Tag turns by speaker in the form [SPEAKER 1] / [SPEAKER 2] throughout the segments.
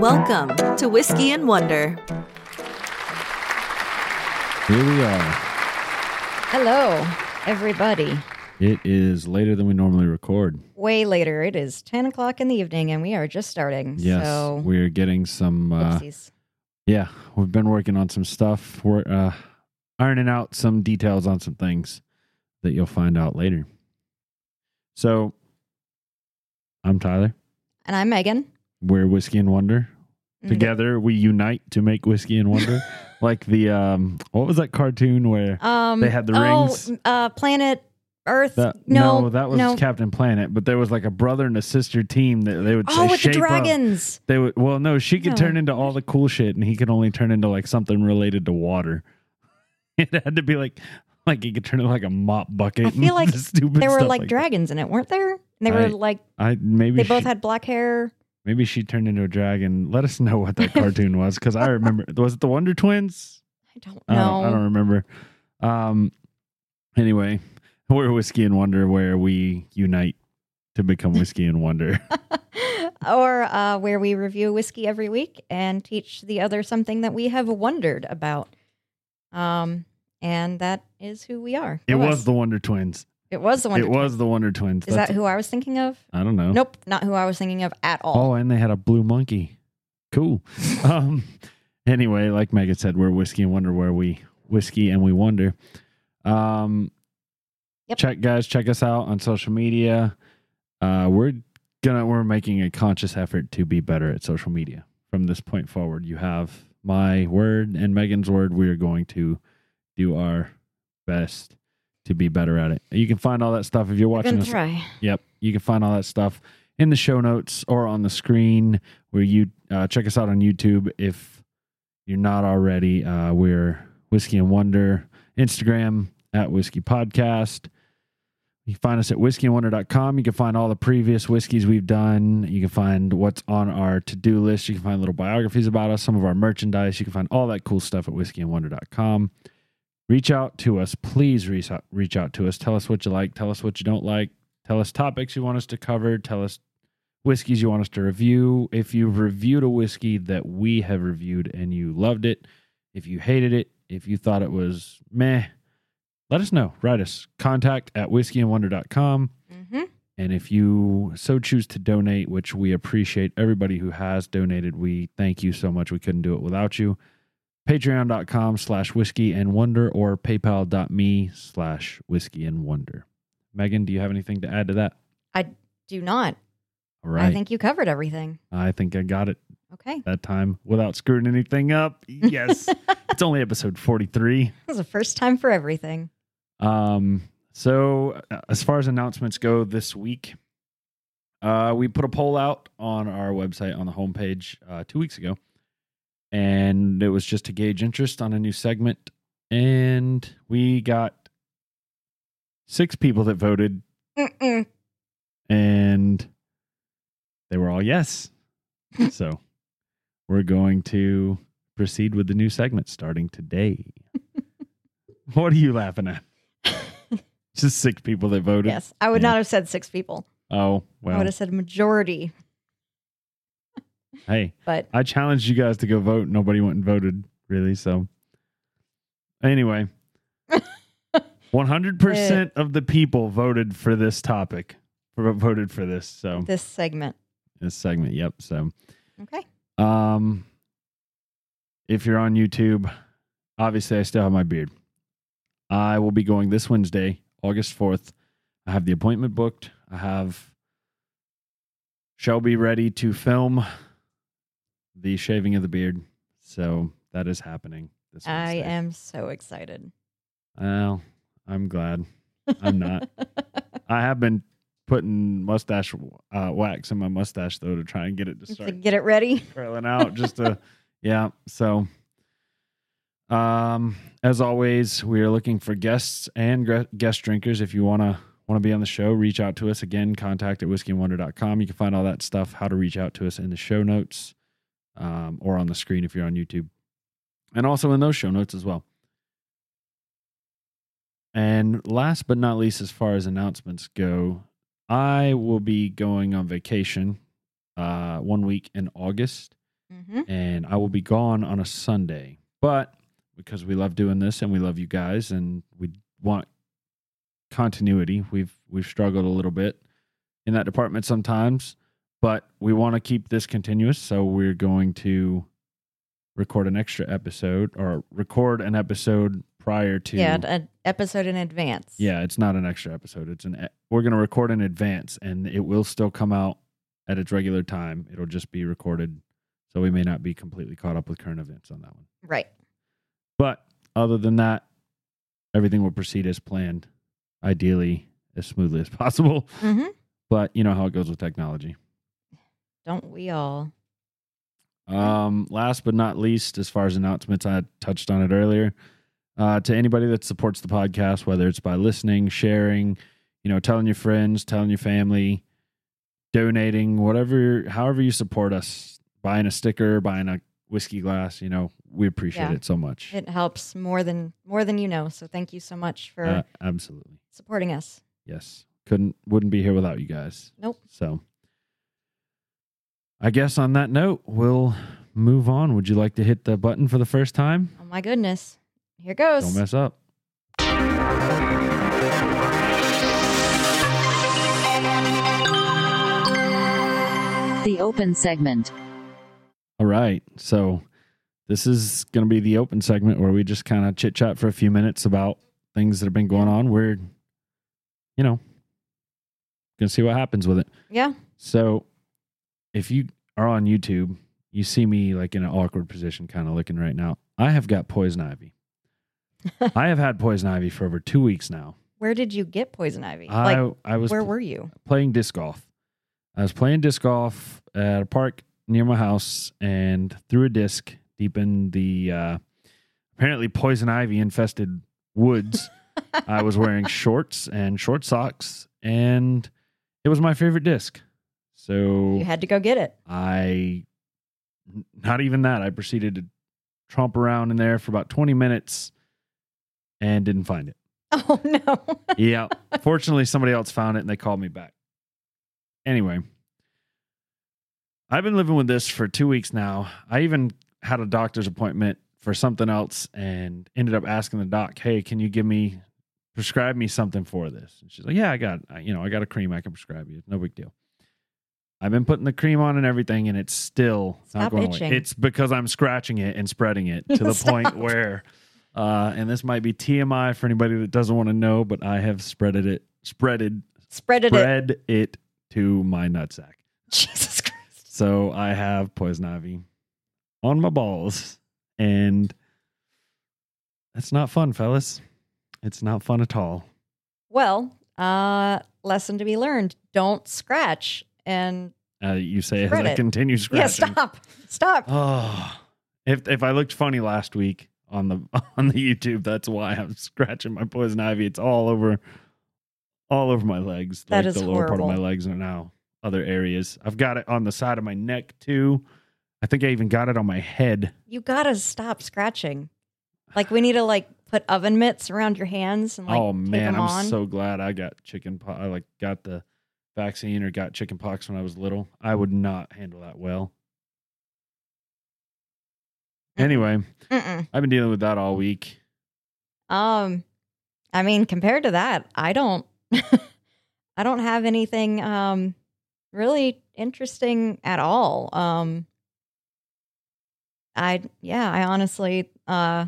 [SPEAKER 1] Welcome to Whiskey and Wonder.
[SPEAKER 2] Here we are.
[SPEAKER 3] Hello, everybody.
[SPEAKER 2] It is later than we normally record.
[SPEAKER 3] Way later. It is 10 o'clock in the evening, and we are just starting.
[SPEAKER 2] Yes,
[SPEAKER 3] So,
[SPEAKER 2] we're getting some. Uh,
[SPEAKER 3] whoopsies.
[SPEAKER 2] yeah, we've been working on some stuff. We're uh, ironing out some details on some things that you'll find out later. So, I'm Tyler.
[SPEAKER 3] And I'm Megan.
[SPEAKER 2] We're Whiskey and Wonder.
[SPEAKER 3] Mm,
[SPEAKER 2] Together, we unite to make Whiskey and Wonder. like the um, what was that cartoon where
[SPEAKER 3] Um,
[SPEAKER 2] They had the
[SPEAKER 3] oh,
[SPEAKER 2] rings.
[SPEAKER 3] Uh, Planet Earth.
[SPEAKER 2] that?
[SPEAKER 3] no,
[SPEAKER 2] that was
[SPEAKER 3] no.
[SPEAKER 2] Captain Planet. But there was like a brother and a sister team that they would
[SPEAKER 3] Oh,
[SPEAKER 2] say
[SPEAKER 3] with the
[SPEAKER 2] shape up.
[SPEAKER 3] dragons.
[SPEAKER 2] They would well no, she could
[SPEAKER 3] No.
[SPEAKER 2] turn into all the cool shit and he could only turn into like something related to water. It had to be like like he could turn into like a mop bucket.
[SPEAKER 3] I feel
[SPEAKER 2] and
[SPEAKER 3] like
[SPEAKER 2] stupid
[SPEAKER 3] There were
[SPEAKER 2] stuff
[SPEAKER 3] like,
[SPEAKER 2] that.
[SPEAKER 3] dragons in it, weren't there? And they were
[SPEAKER 2] I-
[SPEAKER 3] like,
[SPEAKER 2] I maybe
[SPEAKER 3] they both
[SPEAKER 2] she,
[SPEAKER 3] had black hair.
[SPEAKER 2] Maybe she turned into a dragon. Let us know what that cartoon was because I remember was it the Wonder Twins?
[SPEAKER 3] I don't
[SPEAKER 2] I
[SPEAKER 3] know.
[SPEAKER 2] don't, I don't remember. Um anyway, we're Whiskey and Wonder where we unite to become Whiskey and Wonder.
[SPEAKER 3] or uh, where we review whiskey every week and teach the other something that we have wondered about. Um, and that is who we are.
[SPEAKER 2] it was
[SPEAKER 3] us.
[SPEAKER 2] the Wonder Twins.
[SPEAKER 3] It was the Wonder
[SPEAKER 2] it was the Wonder Twins.
[SPEAKER 3] Is that who I was thinking of?
[SPEAKER 2] I don't know.
[SPEAKER 3] Nope, not who I was thinking of at all.
[SPEAKER 2] Oh, and they had a blue monkey. Cool. um. Anyway, like Megan said, we're whiskey and wonder where we whiskey and we wonder. Um.
[SPEAKER 3] Yep.
[SPEAKER 2] Check guys, check us out on social media. Uh, we're gonna we're making a conscious effort to be better at social media from this point forward. You have my word and Megan's word. We are going to do our best to be better at it. You can find all that stuff if you're watching us
[SPEAKER 3] try.
[SPEAKER 2] Yep. You can find all that stuff in the show notes or on the screen where you uh, check us out on YouTube if you're not already. Uh, we're Whiskey and Wonder, Instagram at Whiskey Podcast. You can find us at whiskeyandwonder.com. You can find all the previous whiskeys we've done. You can find what's on our to do list. You can find little biographies about us, some of our merchandise. You can find all that cool stuff at whiskeyandwonder.com. Reach out to us. Please reach out, reach out to us. Tell us what you like. Tell us what you don't like. Tell us topics you want us to cover. Tell us whiskeys you want us to review. If you've reviewed a whiskey that we have reviewed and you loved it, if you hated it, if you thought it was meh, let us know. Write us. Contact at whiskeyandwonder.com.
[SPEAKER 3] hmm
[SPEAKER 2] And if you so choose to donate, which we appreciate everybody who has donated, we thank you so much. We couldn't do it without you. Patreon.com slash whiskey and wonder or paypal.me slash whiskey and wonder. Megan, do you have anything to add to that?
[SPEAKER 3] I do not.
[SPEAKER 2] All right.
[SPEAKER 3] I think you covered everything.
[SPEAKER 2] I think I got it
[SPEAKER 3] Okay.
[SPEAKER 2] that time without screwing anything up. Yes. it's only episode 43.
[SPEAKER 3] This is the first time for everything.
[SPEAKER 2] Um, so uh, as far as announcements go this week, uh, we put a poll out on our website on the homepage uh, two weeks ago, and it was just to gauge interest on a new segment, and we got six people that voted,
[SPEAKER 3] Mm-mm.
[SPEAKER 2] and they were all yes. so we're going to proceed with the new segment starting today. what are you laughing at? Just six people that voted.
[SPEAKER 3] Yes, I would
[SPEAKER 2] Yeah.
[SPEAKER 3] not have said six people.
[SPEAKER 2] Oh
[SPEAKER 3] I would have said majority.
[SPEAKER 2] Hey,
[SPEAKER 3] But
[SPEAKER 2] I challenged you guys to go vote. Nobody went and voted, really. So, anyway, one hundred percent of the people voted for this topic. Voted for this. So
[SPEAKER 3] this segment.
[SPEAKER 2] this segment. Yep. So,
[SPEAKER 3] Okay.
[SPEAKER 2] um, if you're on YouTube, obviously I still have my beard. I will be going this Wednesday, August fourth. I have the appointment booked. I have Shelby ready to film the shaving of the beard. So that is happening. This
[SPEAKER 3] I
[SPEAKER 2] Wednesday.
[SPEAKER 3] am so excited.
[SPEAKER 2] Well, I'm glad. I'm not. I have been putting mustache uh, wax in my mustache though to try and get it to
[SPEAKER 3] to
[SPEAKER 2] start
[SPEAKER 3] get it ready.
[SPEAKER 2] curling out just to yeah so um as always we are looking for guests and guest drinkers if you want to want to be on the show reach out to us again contact at whiskeyandwonder.com you can find all that stuff how to reach out to us in the show notes um, or on the screen if you're on youtube and also in those show notes as well and last but not least as far as announcements go i will be going on vacation uh, one week in August.
[SPEAKER 3] hmm
[SPEAKER 2] and I will be gone on a Sunday. But because we love doing this and we love you guys and we want continuity, we've we've struggled a little bit in that department sometimes, but we want to keep this continuous, so we're going to record an extra episode or record an episode prior to
[SPEAKER 3] Yeah, an episode in advance.
[SPEAKER 2] yeah, it's not an extra episode. It's an we're going to record in advance and it will still come out at its regular time. It'll just be recorded so we may not be completely caught up with current events on that one.
[SPEAKER 3] Right.
[SPEAKER 2] But other than that, everything will proceed as planned, ideally as smoothly as possible.
[SPEAKER 3] hmm
[SPEAKER 2] But you know how it goes with technology.
[SPEAKER 3] Don't we all?
[SPEAKER 2] Um, last but not least, as far as announcements, I touched on it earlier. Uh, to anybody that supports the podcast, whether it's by listening, sharing, you know, telling your friends, telling your family, donating, whatever, however you support us, buying a sticker, buying a whiskey glass, you know, we appreciate
[SPEAKER 3] Yeah.
[SPEAKER 2] it so much.
[SPEAKER 3] It helps more than more than you know. So thank you so much for
[SPEAKER 2] Uh, absolutely.
[SPEAKER 3] supporting us.
[SPEAKER 2] Yes. Couldn't wouldn't be here without you guys.
[SPEAKER 3] Nope.
[SPEAKER 2] So I guess on that note, we'll move on. Would you like to hit the button for the first time?
[SPEAKER 3] Oh my goodness. Here goes.
[SPEAKER 2] Don't mess up.
[SPEAKER 4] The open segment.
[SPEAKER 2] All right. So this is going to be the open segment where we just kind of chit chat for a few minutes about things that have been going on. We're, you know, going to see what happens with it.
[SPEAKER 3] Yeah.
[SPEAKER 2] So if you are on YouTube, you see me like in an awkward position, kind of looking right now. I have got poison ivy. I have had poison ivy for over two weeks now.
[SPEAKER 3] Where did you get poison ivy?
[SPEAKER 2] I
[SPEAKER 3] like
[SPEAKER 2] I was
[SPEAKER 3] where
[SPEAKER 2] pl-
[SPEAKER 3] were you?
[SPEAKER 2] playing disc golf. I was playing disc golf at a park near my house and threw a disc deep in the uh, apparently poison ivy infested woods. I was wearing shorts and short socks, and it was my favorite disc. So
[SPEAKER 3] You had to go get it.
[SPEAKER 2] I, not even that, I proceeded to tromp around in there for about 20 minutes and didn't find it.
[SPEAKER 3] Oh no.
[SPEAKER 2] Yeah. Fortunately, somebody else found it and they called me back. Anyway, I've been living with this for two weeks now. I even had a doctor's appointment for something else and ended up asking the doc, "Hey, can you give me prescribe me something for this?" And she's like, "Yeah, I got you know I got a cream I can prescribe you. No big deal." I've been putting the cream on and everything, and it's still not going
[SPEAKER 3] itching.
[SPEAKER 2] away. It's because I'm scratching it and spreading it to the point where, uh, and this might be TMI for anybody that doesn't want to know, but I have spreaded it, spreaded,
[SPEAKER 3] Spreaded it.
[SPEAKER 2] spread it to my nutsack.
[SPEAKER 3] Jesus Christ.
[SPEAKER 2] So I have poison ivy on my balls, and that's not fun, fellas. It's not fun at all.
[SPEAKER 3] Well, uh lesson to be learned. Don't scratch and
[SPEAKER 2] Uh, you say as I
[SPEAKER 3] it.
[SPEAKER 2] continue
[SPEAKER 3] yeah, stop. Stop.
[SPEAKER 2] Oh, if if I looked funny last week on the on the YouTube, that's why I'm scratching my poison ivy. It's all over, all over my legs.
[SPEAKER 3] That
[SPEAKER 2] like
[SPEAKER 3] is
[SPEAKER 2] the lower part of my legs and now other areas. I've got it on the side of my neck too. I think I even got it on my head.
[SPEAKER 3] You gotta stop scratching. Like we need to like put oven mitts around your hands and like
[SPEAKER 2] oh man, I'm
[SPEAKER 3] on.
[SPEAKER 2] so glad I got chicken. Po- I like got the vaccine or got chicken pox when I was little. I would not handle that well. Anyway,
[SPEAKER 3] Mm-mm.
[SPEAKER 2] I've been dealing with that all week.
[SPEAKER 3] Um, I mean, compared to that, I don't, I don't have anything um really interesting at all. Um, I yeah, I honestly, uh,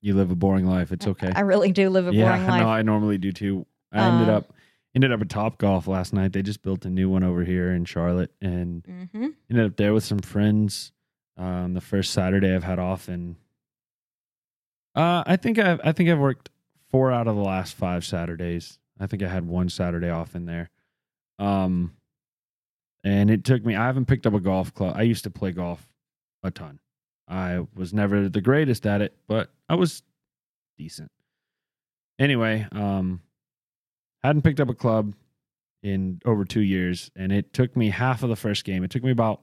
[SPEAKER 2] You live a boring life. It's okay.
[SPEAKER 3] I really do live a
[SPEAKER 2] yeah,
[SPEAKER 3] boring life.
[SPEAKER 2] no, I normally do too. I ended
[SPEAKER 3] Uh,
[SPEAKER 2] up ended up at Top Golf last night. They just built a new one over here in Charlotte, and
[SPEAKER 3] mm-hmm.
[SPEAKER 2] ended up there with some friends. Um, the first Saturday I've had off, and uh, I think I I think I've worked four out of the last five Saturdays. I think I had one Saturday off in there. Um, and it took me. I haven't picked up a golf club. I used to play golf a ton. I was never the greatest at it, but I was decent. Anyway, um, hadn't picked up a club in over two years, and it took me half of the first game. It took me about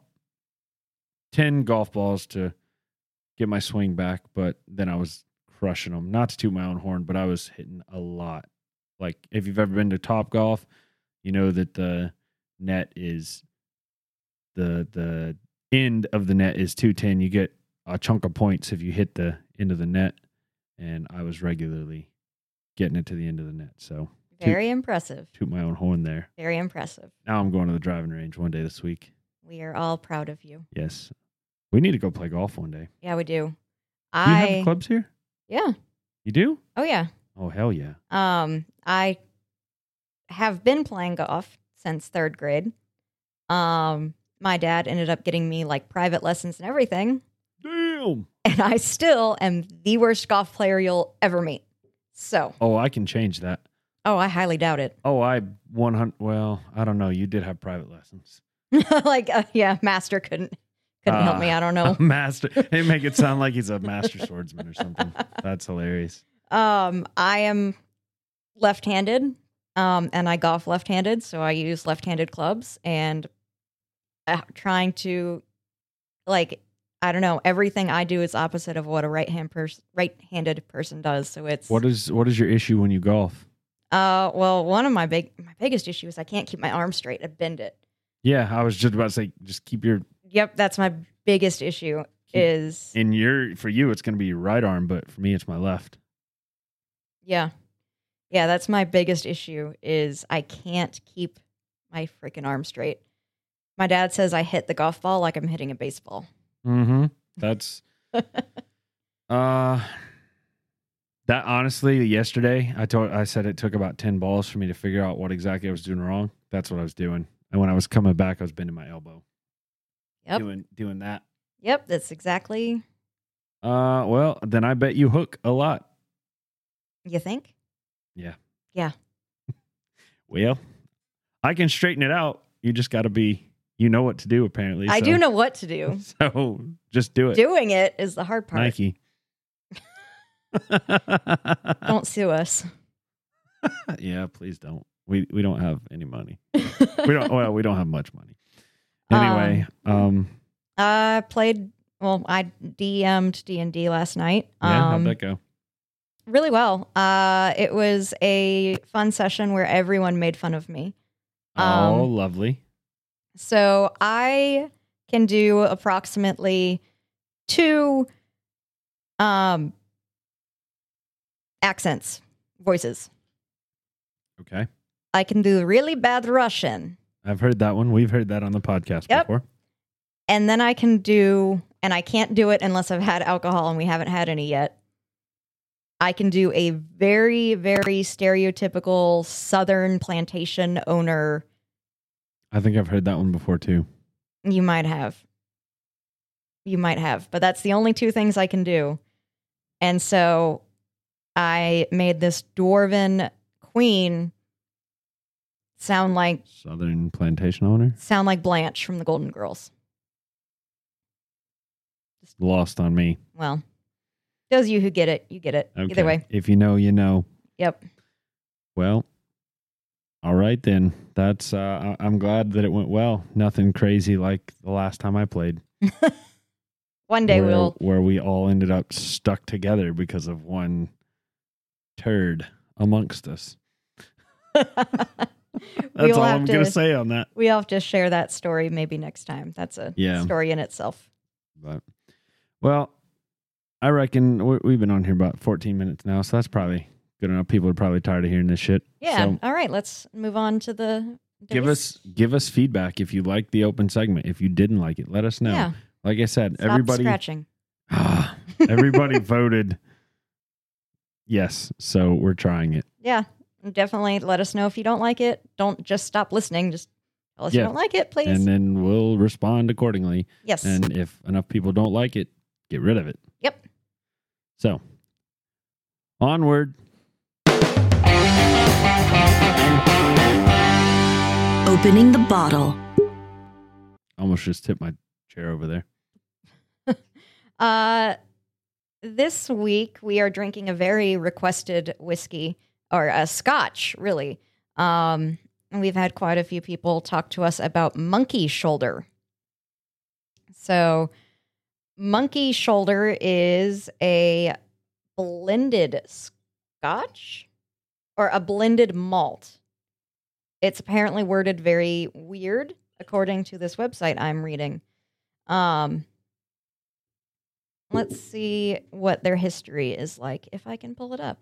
[SPEAKER 2] ten golf balls to get my swing back, but then I was crushing them. Not to toot my own horn, but I was hitting a lot. Like if you've ever been to Top Golf, you know that the net is the the end of the net is 210, you get a chunk of points if you hit the end of the net. And I was regularly getting it to the end of the net. So
[SPEAKER 3] Very impressive.
[SPEAKER 2] toot my own horn there.
[SPEAKER 3] Very impressive.
[SPEAKER 2] Now I'm going to the driving range one day this week.
[SPEAKER 3] We are all proud of you.
[SPEAKER 2] Yes. We need to go play golf one day.
[SPEAKER 3] Yeah, we do.
[SPEAKER 2] Do you
[SPEAKER 3] I
[SPEAKER 2] have clubs here?
[SPEAKER 3] yeah.
[SPEAKER 2] You do?
[SPEAKER 3] Oh yeah.
[SPEAKER 2] Oh hell yeah.
[SPEAKER 3] Um, I have been playing golf since third grade. Um, my dad ended up getting me like private lessons and everything,
[SPEAKER 2] Damn.
[SPEAKER 3] and I still am the worst golf player you'll ever meet. So,
[SPEAKER 2] Oh, I can change that.
[SPEAKER 3] Oh, I highly doubt it.
[SPEAKER 2] Oh, I 100 well, I don't know. You did have private lessons.
[SPEAKER 3] like, uh, yeah, master couldn't couldn't help
[SPEAKER 2] Ah.
[SPEAKER 3] me. I don't know.
[SPEAKER 2] master. They make it sound like he's a master swordsman or something. That's hilarious.
[SPEAKER 3] Um, I am left-handed, um, and I golf left-handed, so I use left-handed clubs and uh, trying to, like, I don't know, everything I do is opposite of what a right-hand person, right-handed person does. So it's
[SPEAKER 2] What is what is your issue when you golf?
[SPEAKER 3] Uh, well, one of my big, my biggest issue is I can't keep my arm straight. I bend it.
[SPEAKER 2] Yeah, I was just about to say just keep your
[SPEAKER 3] Yep, that's my biggest issue. Is
[SPEAKER 2] in your for you it's going to be your right arm, but for me it's my left.
[SPEAKER 3] Yeah. Yeah, that's my biggest issue is I can't keep my freaking arm straight. My dad says I hit the golf ball like I'm hitting a baseball.
[SPEAKER 2] Mm-hmm. That's uh that honestly yesterday I told I said it took about 10 balls for me to figure out what exactly I was doing wrong. That's what I was doing. And when I was coming back I was bending my elbow.
[SPEAKER 3] Yep.
[SPEAKER 2] Doing doing that.
[SPEAKER 3] Yep, that's exactly
[SPEAKER 2] Uh well, then I bet you hook a lot.
[SPEAKER 3] you think? Yeah. Yeah.
[SPEAKER 2] well, I can straighten it out. You just got to be, you know what to do, apparently.
[SPEAKER 3] I
[SPEAKER 2] so-
[SPEAKER 3] do know what to do.
[SPEAKER 2] So just do it.
[SPEAKER 3] Doing it is the hard part.
[SPEAKER 2] Nike.
[SPEAKER 3] Don't sue us.
[SPEAKER 2] yeah, please don't. We we don't have any money. We don't. Well, we don't have much money. Anyway, um,
[SPEAKER 3] I played well, I DM'd D&D last night.
[SPEAKER 2] yeah,
[SPEAKER 3] Um,
[SPEAKER 2] how'd that go?
[SPEAKER 3] really well. Uh it was a fun session where everyone made fun of me.
[SPEAKER 2] oh,
[SPEAKER 3] um,
[SPEAKER 2] lovely.
[SPEAKER 3] So I can do approximately two um accents, voices.
[SPEAKER 2] Okay,
[SPEAKER 3] I can do really bad Russian,
[SPEAKER 2] I've heard that one. We've heard that on the podcast
[SPEAKER 3] Yep.
[SPEAKER 2] before.
[SPEAKER 3] and then I can do and I can't do it unless I've had alcohol and we haven't had any yet. I can do a very very stereotypical southern plantation owner.
[SPEAKER 2] I think I've heard that one before too.
[SPEAKER 3] You might have. You might have, but that's the only two things I can do. And so I made this dwarven queen sound like
[SPEAKER 2] Southern plantation owner
[SPEAKER 3] sound like Blanche from the Golden Girls.
[SPEAKER 2] lost on me.
[SPEAKER 3] Well, those of you who get it, you get it.
[SPEAKER 2] Okay.
[SPEAKER 3] Either way.
[SPEAKER 2] if you know, you know.
[SPEAKER 3] Yep.
[SPEAKER 2] Well, all right then. That's. Uh, I'm glad that it went well. Nothing crazy like the last time I played.
[SPEAKER 3] One day
[SPEAKER 2] where,
[SPEAKER 3] we'll
[SPEAKER 2] where we all ended up stuck together because of one turd amongst us. That's
[SPEAKER 3] we'll
[SPEAKER 2] all
[SPEAKER 3] have
[SPEAKER 2] I'm
[SPEAKER 3] to
[SPEAKER 2] gonna say on that.
[SPEAKER 3] we'll have to share that story maybe next time. That's a
[SPEAKER 2] Yeah.
[SPEAKER 3] story in itself.
[SPEAKER 2] But well, I reckon we- we've been on here about 14 minutes now, so that's probably good enough. People are probably tired of hearing this shit.
[SPEAKER 3] Yeah.
[SPEAKER 2] So
[SPEAKER 3] All right, let's move on to the
[SPEAKER 2] give us give us feedback if you liked the open segment. If you didn't like it, let us know.
[SPEAKER 3] Yeah.
[SPEAKER 2] Like I said,
[SPEAKER 3] Stop
[SPEAKER 2] everybody
[SPEAKER 3] scratching.
[SPEAKER 2] Ah, everybody voted yes, so we're trying it.
[SPEAKER 3] Yeah, definitely. Let us know if you don't like it. Don't just stop listening. Just tell us
[SPEAKER 2] Yeah.
[SPEAKER 3] you don't like it, please.
[SPEAKER 2] And then we'll respond accordingly.
[SPEAKER 3] yes.
[SPEAKER 2] And if enough people don't like it, get rid of it.
[SPEAKER 3] Yep.
[SPEAKER 2] So, onward.
[SPEAKER 1] Opening the bottle.
[SPEAKER 2] Almost just tipped my chair over there.
[SPEAKER 3] Uh, this week we are drinking a very requested whiskey or a scotch, really. Um, and we've had quite a few people talk to us about monkey shoulder. So, monkey shoulder is a blended scotch or a blended malt. It's apparently worded very weird according to this website I'm reading. Um, let's see what their history is like if I can pull it up.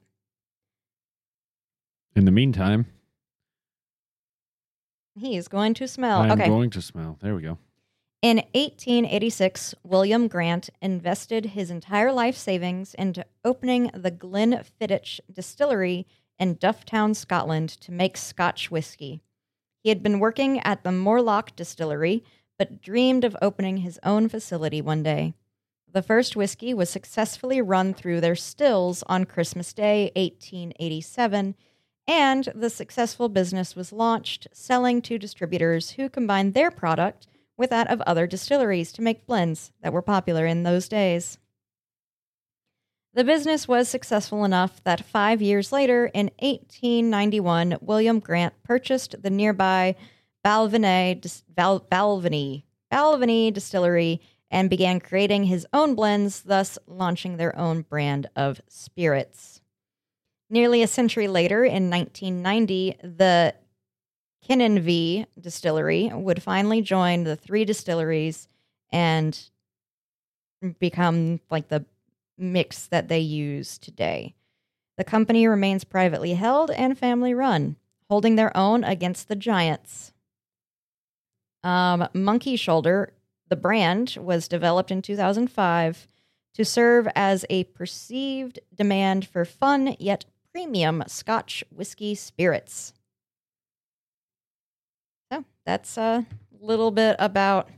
[SPEAKER 2] In the meantime,
[SPEAKER 3] He is going to smell.
[SPEAKER 2] I'm
[SPEAKER 3] okay.
[SPEAKER 2] going to smell. There we go.
[SPEAKER 3] In 1886, William Grant invested his entire life savings into opening the Glenfiddich distillery in Dufftown, Scotland, to make Scotch whiskey. He had been working at the Mortlach distillery, but dreamed of opening his own facility one day. The first whiskey was successfully run through their stills on Christmas Day, 1887, and the successful business was launched, selling to distributors who combined their product with that of other distilleries to make blends that were popular in those days. The business was successful enough that five years later, in 1891, William Grant purchased the nearby Balvenie, Balvenie, Balvenie distillery and began creating his own blends, thus launching their own brand of spirits. Nearly a century later, in 1990, the Kininvie distillery would finally join the three distilleries and become like the mix that they use today. The company remains privately held and family run, holding their own against the giants. Um, Monkey Shoulder, the brand, was developed in 2005 to serve as a perceived demand for fun yet premium Scotch whiskey spirits. So that's a little bit about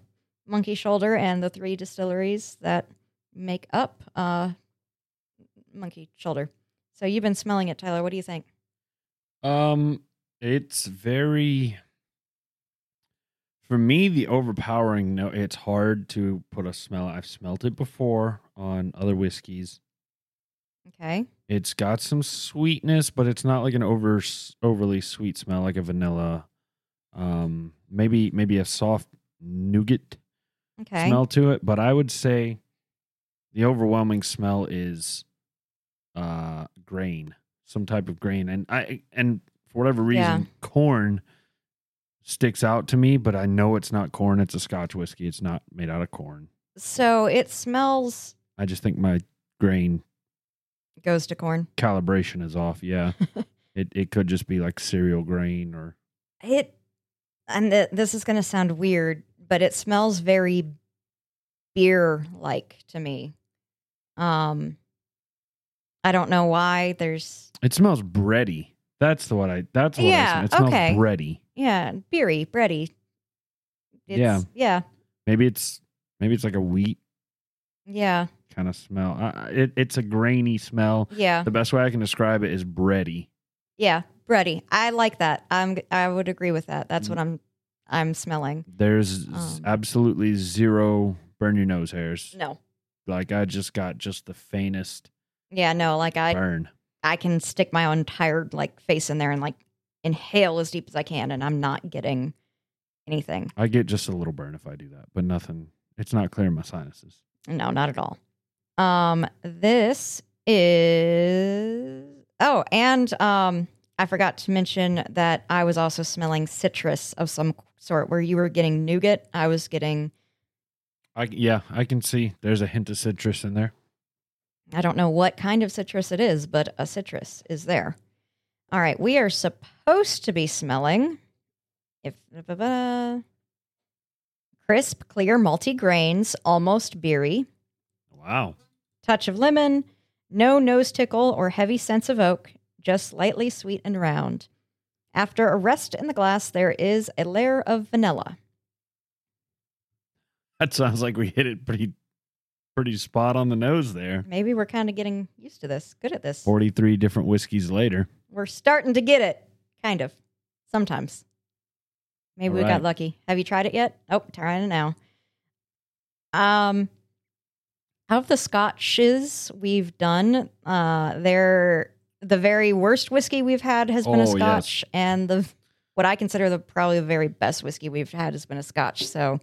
[SPEAKER 3] Monkey Shoulder and the three distilleries that make up uh, Monkey Shoulder. So you've been smelling it, Tyler. What do you think?
[SPEAKER 2] Um, it's very for me the overpowering no it's hard to put a smell. I've smelt it before on other whiskeys.
[SPEAKER 3] Okay.
[SPEAKER 2] It's got some sweetness, but it's not like an over overly sweet smell like a vanilla. Um, maybe maybe a soft nougat
[SPEAKER 3] Okay.
[SPEAKER 2] smell to it, but I would say the overwhelming smell is uh grain, some type of grain, and I and for whatever reason,
[SPEAKER 3] Yeah.
[SPEAKER 2] corn sticks out to me, but I know it's not corn. It's a Scotch whiskey. It's not made out of corn.
[SPEAKER 3] So it smells
[SPEAKER 2] I just think my grain
[SPEAKER 3] goes to corn.
[SPEAKER 2] calibration is off. Yeah, it it could just be like cereal grain or
[SPEAKER 3] It and th- this is going to sound weird, but it smells very beer like to me. Um I don't know why there's
[SPEAKER 2] it smells bready. That's the what I. That's what I
[SPEAKER 3] Yeah,
[SPEAKER 2] smell. It smells
[SPEAKER 3] okay.
[SPEAKER 2] bready.
[SPEAKER 3] Yeah, beery, bready. It's,
[SPEAKER 2] Yeah.
[SPEAKER 3] Yeah.
[SPEAKER 2] Maybe it's maybe it's like a wheat
[SPEAKER 3] Yeah.
[SPEAKER 2] kind of smell. I- it, it's a grainy smell.
[SPEAKER 3] Yeah.
[SPEAKER 2] The best way I can describe it is bready.
[SPEAKER 3] Yeah. Bready. I like that. I'm I would agree with that. That's
[SPEAKER 2] Mm.
[SPEAKER 3] what I'm I'm smelling.
[SPEAKER 2] There's
[SPEAKER 3] Um.
[SPEAKER 2] absolutely zero burn your nose hairs.
[SPEAKER 3] No.
[SPEAKER 2] Like I just got just the faintest
[SPEAKER 3] Yeah, no, like I
[SPEAKER 2] burn.
[SPEAKER 3] I can stick my entire like face in there and like inhale as deep as I can and I'm not getting anything.
[SPEAKER 2] I get just a little burn if I do that, but nothing. It's not clearing my sinuses.
[SPEAKER 3] No, not at all. Um this is Oh, and um I forgot to mention that I was also smelling citrus of some sort where you were getting nougat, I was getting
[SPEAKER 2] I yeah, I can see there's a hint of citrus in there.
[SPEAKER 3] I don't know what kind of citrus it is, but a citrus is there. All right, we are supposed to be smelling if crisp, clear, malty grains, almost beery,
[SPEAKER 2] Wow.
[SPEAKER 3] touch of lemon, no nose tickle or heavy sense of oak, just lightly sweet and round. After a rest in the glass, there is a layer of vanilla.
[SPEAKER 2] That sounds like we hit it pretty pretty spot on the nose there.
[SPEAKER 3] Maybe we're kind of getting used to this, good at this.
[SPEAKER 2] 43 different whiskeys later.
[SPEAKER 3] We're starting to get it, kind of. Sometimes. Maybe we
[SPEAKER 2] All
[SPEAKER 3] got lucky. Have you tried it yet? Oh, trying it now. Um, out of the scotches we've done, uh, they're the very worst whiskey we've had has been a
[SPEAKER 2] Oh, yes.
[SPEAKER 3] scotch, and the what I consider the probably the very best whiskey we've had has been a scotch. So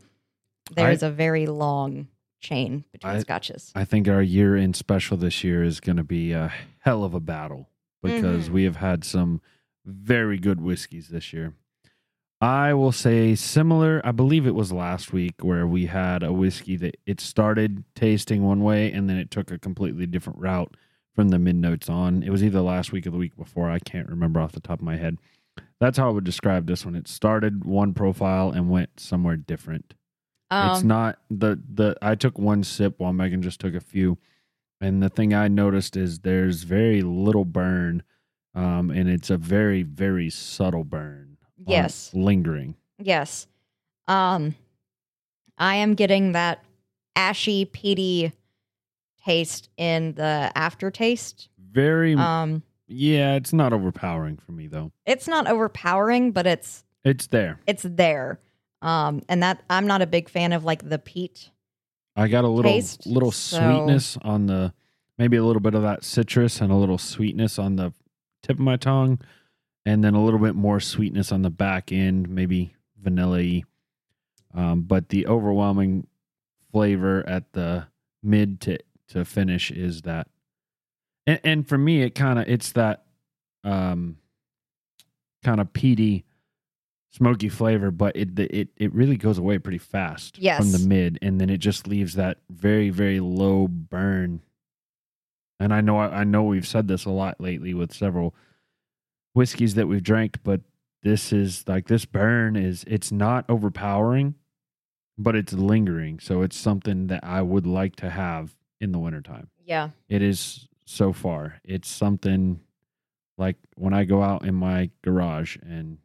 [SPEAKER 3] there's a very long chain between
[SPEAKER 2] I-
[SPEAKER 3] scotches.
[SPEAKER 2] I think our year in special this year is going to be a hell of a battle because
[SPEAKER 3] Mhm.
[SPEAKER 2] we have had some very good whiskeys this year. I will say similar. I believe it was last week where we had a whiskey that it started tasting one way and then it took a completely different route from the mid notes on. It was either last week or the week before. I can't remember off the top of my head. That's how I would describe this one. It started one profile and went somewhere different. it's
[SPEAKER 3] Um,
[SPEAKER 2] not the the. I took one sip while Megan just took a few, and the thing I noticed is there's very little burn, um, and it's a very very subtle burn.
[SPEAKER 3] Yes.
[SPEAKER 2] lingering.
[SPEAKER 3] Yes. Um I am getting that ashy peaty taste in the aftertaste.
[SPEAKER 2] Very
[SPEAKER 3] Um
[SPEAKER 2] yeah. It's not overpowering for me though.
[SPEAKER 3] it's not overpowering, but it's
[SPEAKER 2] It's there.
[SPEAKER 3] it's there. Um and that I'm not a big fan of like the peat.
[SPEAKER 2] I got a little
[SPEAKER 3] Taste,
[SPEAKER 2] little
[SPEAKER 3] so-
[SPEAKER 2] sweetness on the maybe a little bit of that citrus and a little sweetness on the tip of my tongue, and then a little bit more sweetness on the back end, maybe vanilla Um, but the overwhelming flavor at the mid to, to finish is that, and, and for me, it kind of it's that um, kind of peaty, smoky flavor, but it it it really goes away pretty fast from the mid, and then it just leaves that very very low burn. And I know I know we've said this a lot lately with several whiskeys that we've drank, but this is like this burn is it's not overpowering, but it's lingering. So it's something that I would like to have in the wintertime.
[SPEAKER 3] Yeah.
[SPEAKER 2] It is so far. It's something like when I go out in my garage and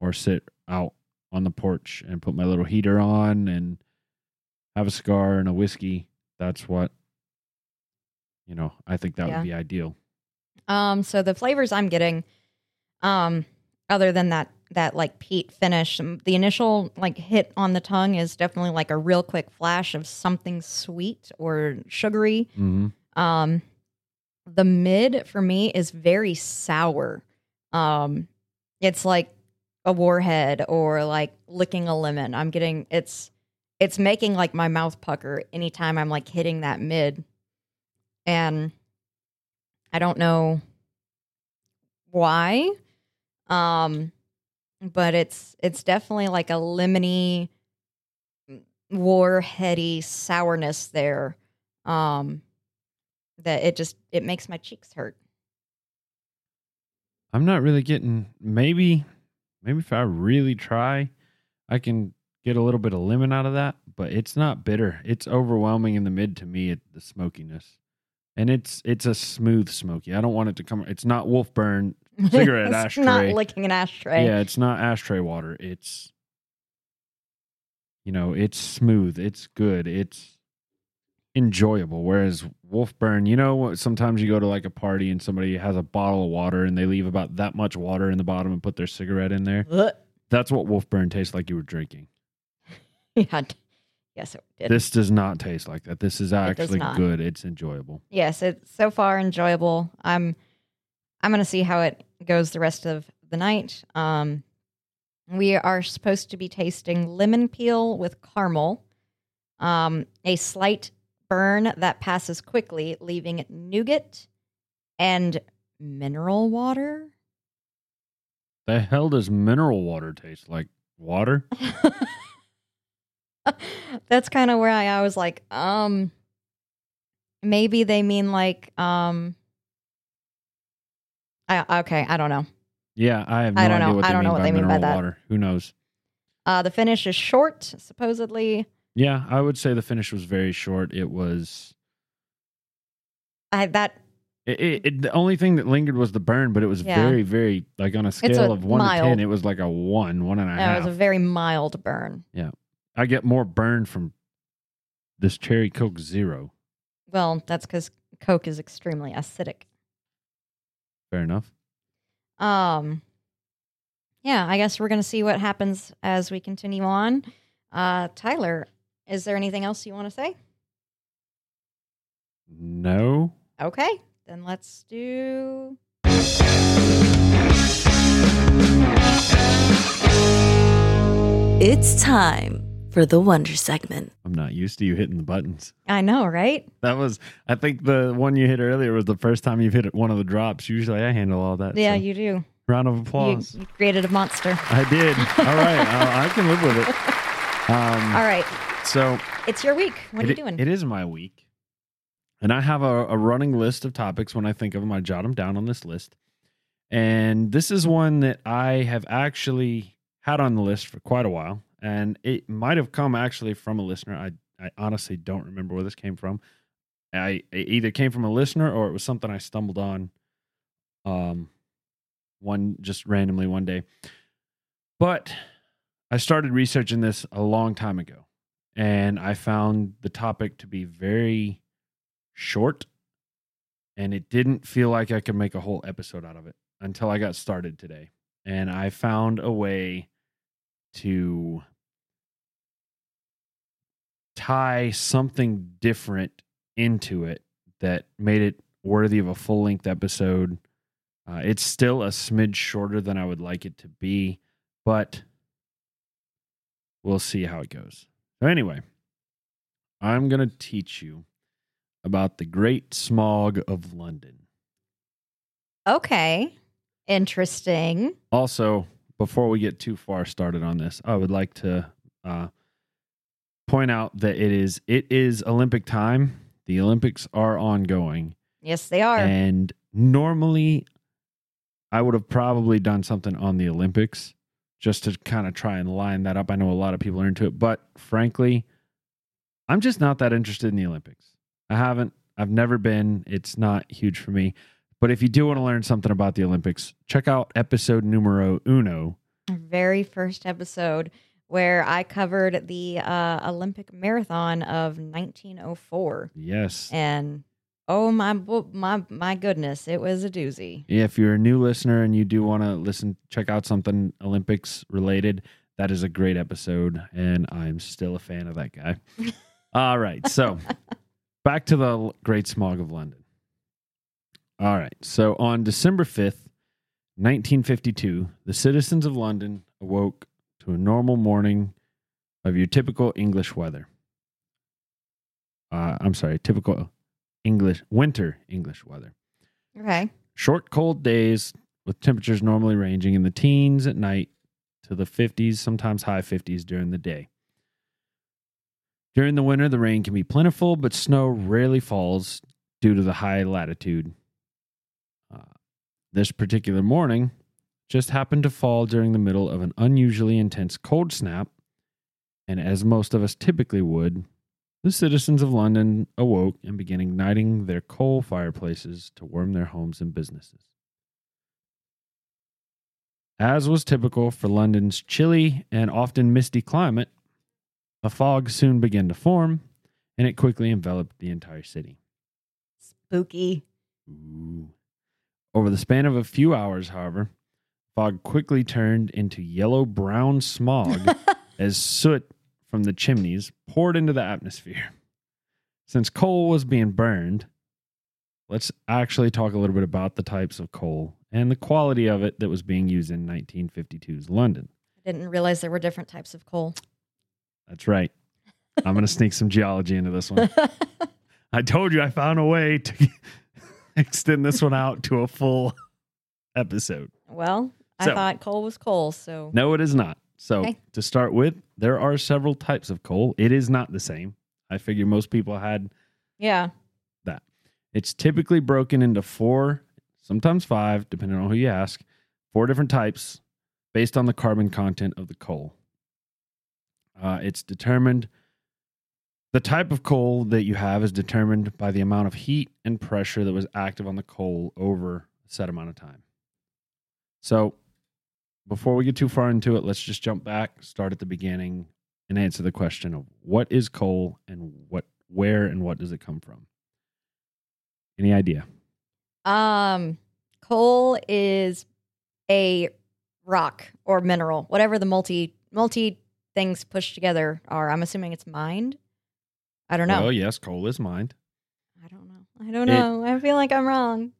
[SPEAKER 2] or sit out on the porch and put my little heater on and have a cigar and a whiskey. That's what you know, I think that
[SPEAKER 3] Yeah.
[SPEAKER 2] would be ideal.
[SPEAKER 3] Um, so the flavors I'm getting, um, other than that that like peat finish, the initial like hit on the tongue is definitely like a real quick flash of something sweet or sugary.
[SPEAKER 2] Mm-hmm.
[SPEAKER 3] Um, the mid for me is very sour. Um, it's like a warhead or like licking a lemon. I'm getting it's it's making like my mouth pucker anytime I'm like hitting that mid. And I don't know why. Um but it's it's definitely like a lemony warheady sourness there. Um that it just it makes my cheeks hurt.
[SPEAKER 2] I'm not really getting maybe maybe if I really try, I can get a little bit of lemon out of that, but it's not bitter. It's overwhelming in the mid to me at the smokiness. And it's it's a smooth smoky. I don't want it to come it's not Wolfburn. Cigarette
[SPEAKER 3] it's
[SPEAKER 2] ashtray.
[SPEAKER 3] Not licking an ashtray.
[SPEAKER 2] Yeah, it's not ashtray water. It's you know, it's smooth, it's good, it's enjoyable. Whereas Wolfburn, you know sometimes you go to like a party and somebody has a bottle of water and they leave about that much water in the bottom and put their cigarette in there.
[SPEAKER 3] Ugh.
[SPEAKER 2] That's what Wolfburn tastes like you were drinking.
[SPEAKER 3] yeah. Yes, it did.
[SPEAKER 2] This does not taste like that. This is actually
[SPEAKER 3] not.
[SPEAKER 2] good. It's enjoyable.
[SPEAKER 3] yes, it's so far enjoyable. I'm I'm gonna see how it goes the rest of the night. Um we are supposed to be tasting lemon peel with caramel, um, a slight burn that passes quickly, leaving nougat and mineral water.
[SPEAKER 2] The hell does mineral water taste like? Water?
[SPEAKER 3] That's kind of where I, I was like, um, maybe they mean like, um, I okay, I don't know.
[SPEAKER 2] Yeah, I have no
[SPEAKER 3] I don't
[SPEAKER 2] idea
[SPEAKER 3] know.
[SPEAKER 2] what they
[SPEAKER 3] I don't
[SPEAKER 2] mean
[SPEAKER 3] know what they mean by that.
[SPEAKER 2] water. Who knows?
[SPEAKER 3] Uh, the finish is short, supposedly.
[SPEAKER 2] Yeah, I would say the finish was very short. It was
[SPEAKER 3] I that
[SPEAKER 2] It, it, it, the only thing that lingered was the burn, but it was
[SPEAKER 3] Yeah.
[SPEAKER 2] very, very like on a scale
[SPEAKER 3] a
[SPEAKER 2] of one to ten, it was like a one, one and a
[SPEAKER 3] uh,
[SPEAKER 2] half.
[SPEAKER 3] it was a very mild burn.
[SPEAKER 2] I get more burn from this cherry Coke Zero.
[SPEAKER 3] Well, that's because Coke is extremely acidic.
[SPEAKER 2] Fair enough.
[SPEAKER 3] Um, yeah, I guess we're gonna see what happens as we continue on. Uh, Tyler, is there anything else you want to say?
[SPEAKER 2] No,
[SPEAKER 3] Okay, then let's do.
[SPEAKER 1] It's time for the Wonder segment.
[SPEAKER 2] I'm not used to you hitting the buttons.
[SPEAKER 3] I know, right?
[SPEAKER 2] That was, I think the one you hit earlier was the first time you've hit one of the drops. Usually I handle all that.
[SPEAKER 3] Yeah,
[SPEAKER 2] so
[SPEAKER 3] you do.
[SPEAKER 2] Round of applause.
[SPEAKER 3] you created a monster.
[SPEAKER 2] I did. All right. I, I can live with it. Um,
[SPEAKER 3] All right.
[SPEAKER 2] so
[SPEAKER 3] It's your week. What are you doing?
[SPEAKER 2] It is my week. And I have a, a running list of topics. When I think of them, I jot them down on this list. And this is one that I have actually had on the list for quite a while. And it might have come actually from a listener. I, I honestly don't remember where this came from. I it either came from a listener or it was something I stumbled on um one just randomly one day. But I started researching this a long time ago and I found the topic to be very short and it didn't feel like I could make a whole episode out of it until I got started today. And I found a way to tie something different into it that made it worthy of a full length episode. Uh, it's still a smidge shorter than I would like it to be, but we'll see how it goes. So, anyway, I'm going to teach you about the Great Smog of London.
[SPEAKER 3] okay. Interesting.
[SPEAKER 2] Also, before we get too far started on this, I would like to uh, point out that it is it is Olympic time. The Olympics are ongoing,
[SPEAKER 3] Yes, they are.
[SPEAKER 2] and normally I would have probably done something on the Olympics just to kind of try and line that up. I know a lot of people are into it, but frankly, I'm just not that interested in the Olympics. I haven't. I've never been. It's not huge for me. But if you do want to learn something about the Olympics, check out episode numero uno.
[SPEAKER 3] Our very first episode where I covered the uh, Olympic marathon of 1904,
[SPEAKER 2] Yes.
[SPEAKER 3] and oh my my my goodness, it was a doozy.
[SPEAKER 2] If you're a new listener and you do want to listen, check out something Olympics related, that is a great episode. And I'm still a fan of that guy. All right. So back to the Great Smog of London. All right. So on December 5th, 1952, the citizens of London awoke to a normal morning of your typical English weather. Uh, I'm sorry, typical English winter English weather.
[SPEAKER 3] Okay,
[SPEAKER 2] Short, cold days with temperatures normally ranging in the teens at night to the 50s, sometimes high 50s during the day. During the winter, the rain can be plentiful, but snow rarely falls due to the high latitude. Uh, this particular morning just happened to fall during the middle of an unusually intense cold snap, and as most of us typically would, the citizens of London awoke and began igniting their coal fireplaces to warm their homes and businesses. As was typical for London's chilly and often misty climate, a fog soon began to form, and it quickly enveloped the entire city.
[SPEAKER 3] spooky.
[SPEAKER 2] Ooh. Over the span of a few hours, however, fog quickly turned into yellow brown smog as soot from the chimneys poured into the atmosphere. Since coal was being burned, let's actually talk a little bit about the types of coal and the quality of it that was being used in 1952's London.
[SPEAKER 3] I didn't realize there were different types of coal.
[SPEAKER 2] That's right. I'm going to sneak some geology into this one. I told you I found a way to extend this one out to a full episode.
[SPEAKER 3] well, I
[SPEAKER 2] So-
[SPEAKER 3] thought coal was coal, so
[SPEAKER 2] No, it is not. So,
[SPEAKER 3] Okay.
[SPEAKER 2] to start with, there are several types of coal. It is not the same. I figure most people had
[SPEAKER 3] yeah.
[SPEAKER 2] that. It's typically broken into four, sometimes five, depending on who you ask, four different types based on the carbon content of the coal. Uh, it's determined, the type of coal that you have is determined by the amount of heat and pressure that was active on the coal over a set amount of time. So, before we get too far into it, let's just jump back, start at the beginning, and answer the question of what is coal and what, where, and what does it come from? Any idea?
[SPEAKER 3] Um, coal is a rock or mineral, whatever the multi multi things pushed together are. I'm assuming it's mined. I don't know.
[SPEAKER 2] Well, yes, coal is mined.
[SPEAKER 3] I don't know. I don't
[SPEAKER 2] It-
[SPEAKER 3] know. I feel like I'm wrong.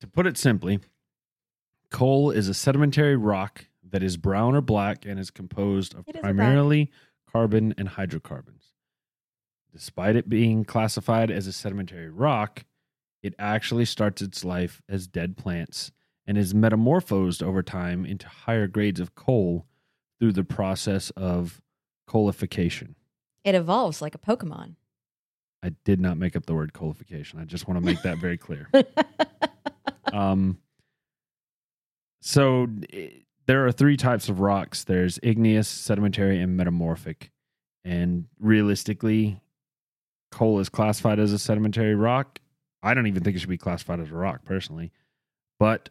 [SPEAKER 2] To put it simply, coal is a sedimentary rock that is brown or black and is composed of
[SPEAKER 3] It is
[SPEAKER 2] primarily carbon and hydrocarbons. Despite it being classified as a sedimentary rock, it actually starts its life as dead plants and is metamorphosed over time into higher grades of coal through the process of coalification.
[SPEAKER 3] It evolves like a Pokemon.
[SPEAKER 2] I did not make up the word coalification. I just want to make that very clear. Um, so eh, there are three types of rocks there's igneous, sedimentary, and metamorphic. And realistically, coal is classified as a sedimentary rock. I don't even think it should be classified as a rock personally, but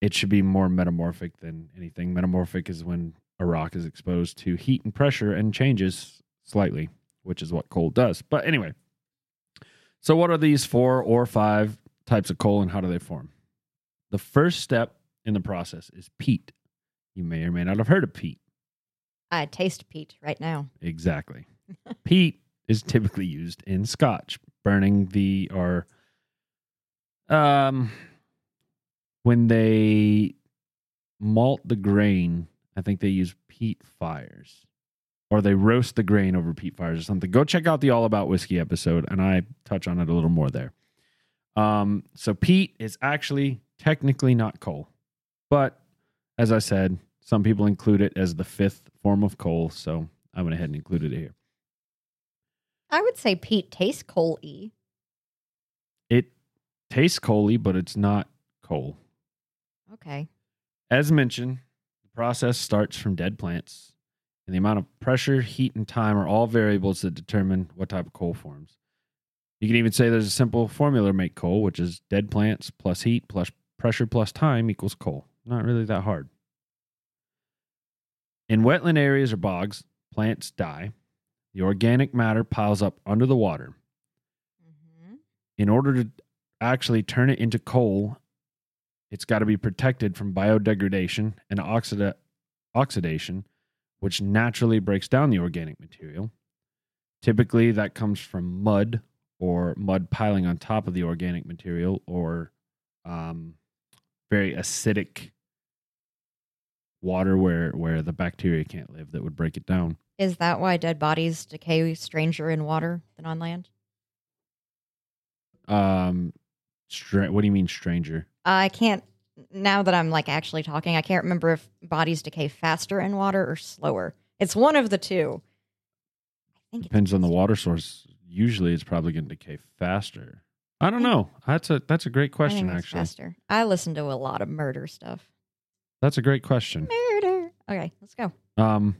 [SPEAKER 2] it should be more metamorphic than anything. Metamorphic is when a rock is exposed to heat and pressure and changes slightly, which is what coal does. But anyway, so what are these four or five types of coal and how do they form? The first step in the process is peat. You may or may not have heard of peat.
[SPEAKER 3] I taste peat right now.
[SPEAKER 2] Exactly. peat is typically used in scotch, burning the or um when they malt the grain, I think they use peat fires. Or they roast the grain over peat fires or something. Go check out the All About Whiskey episode, and I touch on it a little more there. Um, so peat is actually technically not coal, but as I said, some people include it as the fifth form of coal, so I went ahead and included it here.
[SPEAKER 3] I would say peat tastes coal y.
[SPEAKER 2] It tastes coaly, but it's not coal.
[SPEAKER 3] Okay.
[SPEAKER 2] As mentioned, the process starts from dead plants, and the amount of pressure, heat, and time are all variables that determine what type of coal forms. You can even say there's a simple formula to make coal, which is dead plants plus heat plus pressure plus time equals coal. Not really that hard. In wetland areas or bogs, plants die. The organic matter piles up under the water.
[SPEAKER 3] hmm
[SPEAKER 2] in order to actually turn it into coal, it's got to be protected from biodegradation and oxida- oxidation, which naturally breaks down the organic material. Typically, that comes from mud or mud piling on top of the organic material or um, very acidic water where, where the bacteria can't live that would break it down.
[SPEAKER 3] Is that why dead bodies decay stranger in water than on land?
[SPEAKER 2] Um, stra- what do you mean, stranger?
[SPEAKER 3] I can't. Now that I'm like actually talking, I can't remember if bodies decay faster in water or slower. It's one of the two. I think it
[SPEAKER 2] Depends on the water source. Usually, it's probably going to decay faster. I don't know. That's a that's a great question. Actually,
[SPEAKER 3] faster. I listen to a lot of murder stuff.
[SPEAKER 2] that's a great question.
[SPEAKER 3] Murder. Okay, let's go.
[SPEAKER 2] Um,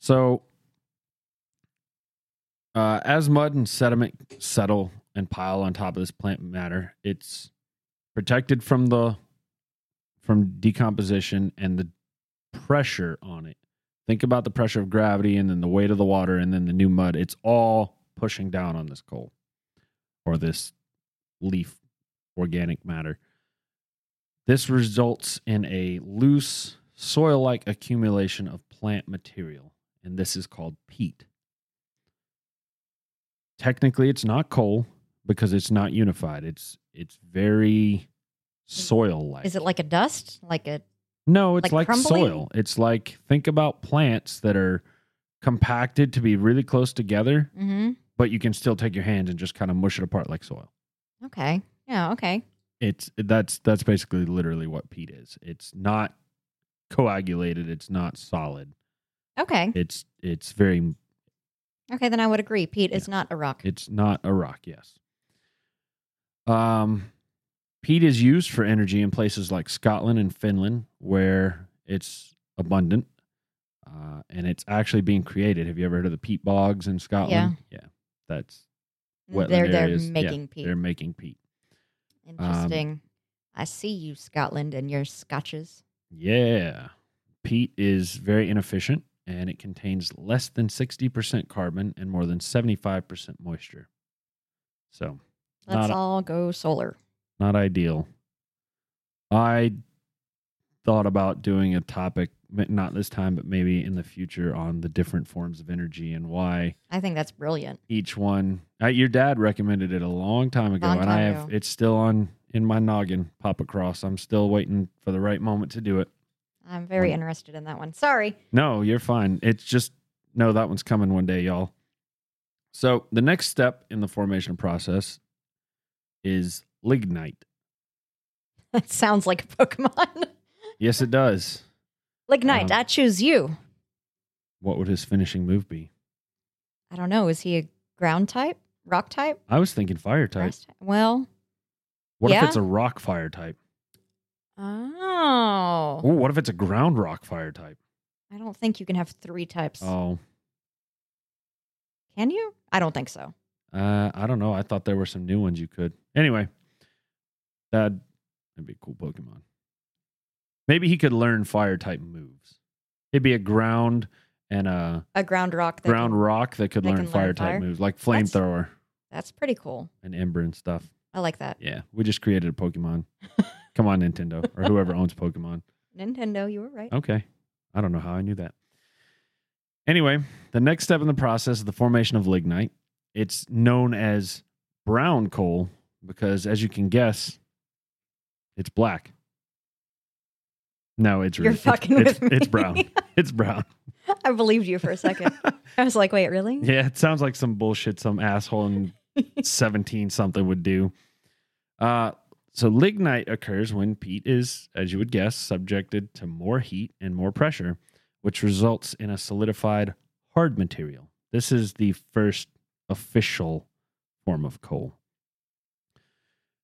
[SPEAKER 2] so uh, as mud and sediment settle and pile on top of this plant matter, it's protected from the from decomposition and the pressure on it. Think about the pressure of gravity and then the weight of the water and then the new mud. It's all pushing down on this coal or this leaf organic matter. This results in a loose soil like accumulation of plant material, and this is called peat. Technically, it's not coal because it's not unified. It's it's very soil like.
[SPEAKER 3] Is it like a dust? Like a
[SPEAKER 2] No, it's
[SPEAKER 3] like
[SPEAKER 2] like, soil. It's like think about plants that are compacted to be really close together,
[SPEAKER 3] mm-hmm.
[SPEAKER 2] But you can still take your hands and just kind of mush it apart like soil.
[SPEAKER 3] Okay. Yeah, okay.
[SPEAKER 2] It's that's that's basically literally what peat is. It's not coagulated, it's not solid.
[SPEAKER 3] Okay.
[SPEAKER 2] It's it's very
[SPEAKER 3] Okay, then I would agree. Peat is not a rock.
[SPEAKER 2] It's not a rock, yes. Um, peat is used for energy in places like Scotland and Finland, where it's abundant, uh, and it's actually being created. Have you ever heard of the peat bogs in Scotland? Yeah. Yeah, that's mm, wetland
[SPEAKER 3] they're they're
[SPEAKER 2] areas. Yeah,
[SPEAKER 3] making peat.
[SPEAKER 2] They're making peat.
[SPEAKER 3] Um, Interesting. I see you, Scotland, and your scotches.
[SPEAKER 2] Yeah, peat is very inefficient, and it contains less than sixty percent carbon and more than seventy-five percent moisture. So
[SPEAKER 3] Let's
[SPEAKER 2] Not
[SPEAKER 3] all go solar.
[SPEAKER 2] not ideal. I thought about doing a topic, not this time, but maybe in the future, on the different forms of energy and why
[SPEAKER 3] I think that's brilliant.
[SPEAKER 2] each one. Uh, your dad recommended it a long time ago,
[SPEAKER 3] Long
[SPEAKER 2] and I have
[SPEAKER 3] ago.
[SPEAKER 2] it's still on in my noggin. Pop across. I'm still waiting for the right moment to do it.
[SPEAKER 3] I'm very
[SPEAKER 2] One-
[SPEAKER 3] interested in that one. Sorry.
[SPEAKER 2] No, you're fine. It's just no, that one's coming one day, y'all. So the next step in the formation process is lignite.
[SPEAKER 3] That sounds like a Pokemon.
[SPEAKER 2] Yes, it does.
[SPEAKER 3] Lignite,
[SPEAKER 2] Um,
[SPEAKER 3] I choose you.
[SPEAKER 2] What would his finishing move be?
[SPEAKER 3] I don't know. Is he a ground type? Rock type?
[SPEAKER 2] I was thinking fire type.
[SPEAKER 3] Well,
[SPEAKER 2] What if it's a rock fire type?
[SPEAKER 3] oh.
[SPEAKER 2] Oh, what if it's a ground rock fire type?
[SPEAKER 3] I don't think you can have three types.
[SPEAKER 2] Oh,
[SPEAKER 3] Can you? I don't think so.
[SPEAKER 2] uh, I don't know. I thought there were some new ones you could. Anyway, that that'd be a cool Pokemon. Maybe he could learn fire type moves. It'd be a ground and a
[SPEAKER 3] A ground rock. That
[SPEAKER 2] ground
[SPEAKER 3] can-
[SPEAKER 2] rock that could learn
[SPEAKER 3] learn
[SPEAKER 2] fire type moves, like
[SPEAKER 3] That's-
[SPEAKER 2] flamethrower
[SPEAKER 3] that's pretty cool.
[SPEAKER 2] and ember and stuff.
[SPEAKER 3] I like that.
[SPEAKER 2] Yeah, we just created a Pokemon. Come on, Nintendo or whoever owns Pokemon.
[SPEAKER 3] Nintendo, you were right.
[SPEAKER 2] Okay. I don't know how I knew that. Anyway, the next step in the process is the formation of lignite. It's known as brown coal because, as you can guess, it's black. No, it's
[SPEAKER 3] You're.
[SPEAKER 2] It's-
[SPEAKER 3] fucking
[SPEAKER 2] it's,
[SPEAKER 3] with me.
[SPEAKER 2] It's brown. It's brown.
[SPEAKER 3] I believed you for a second. I was like, wait, really?
[SPEAKER 2] yeah, it sounds like some bullshit some asshole in 17 something would do. Uh, so lignite occurs when peat is, as you would guess, subjected to more heat and more pressure, which results in a solidified hard material. This is the first official form of coal.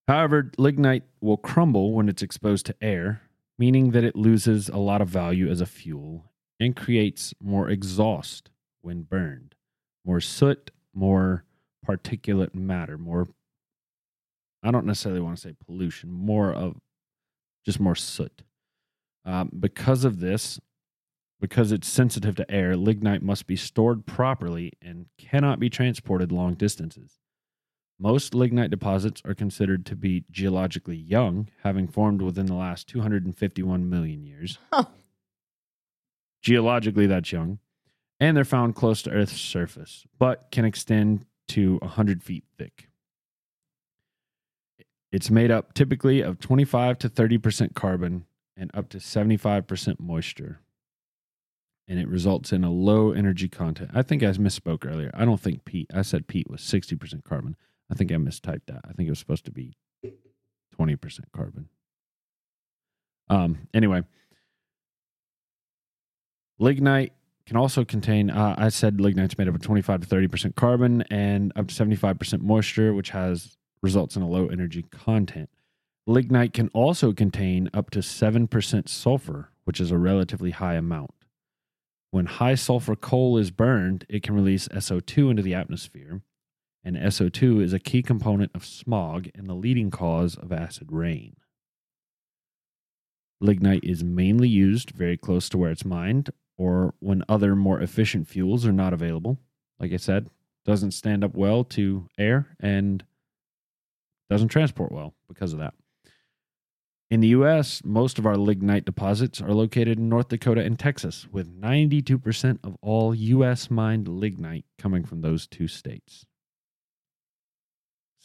[SPEAKER 2] However, lignite will crumble when it's exposed to air, meaning that it loses a lot of value as a fuel and creates more exhaust when burned, more soot, more particulate matter, more I don't necessarily want to say pollution, more of just more soot. Um, because of this, because it's sensitive to air, lignite must be stored properly and cannot be transported long distances. Most lignite deposits are considered to be geologically young, having formed within the last 251 million years. Geologically, that's young. And they're found close to Earth's surface, but can extend to 100 feet thick. It's made up typically of 25 to 30% carbon and up to 75% moisture. And it results in a low energy content. I think I misspoke earlier. I don't think peat, I said peat was 60% carbon. I think I mistyped that. I think it was supposed to be 20% carbon. Um, anyway, lignite can also contain, uh, I said lignite's made up of 25 to 30% carbon and up to 75% moisture, which has results in a low energy content. Lignite can also contain up to 7% sulfur, which is a relatively high amount. When high sulfur coal is burned, it can release SO2 into the atmosphere, and SO2 is a key component of smog and the leading cause of acid rain. Lignite is mainly used very close to where it's mined or when other more efficient fuels are not available. Like I said, doesn't stand up well to air and doesn't transport well because of that. In the US, most of our lignite deposits are located in North Dakota and Texas, with 92% of all US mined lignite coming from those two states.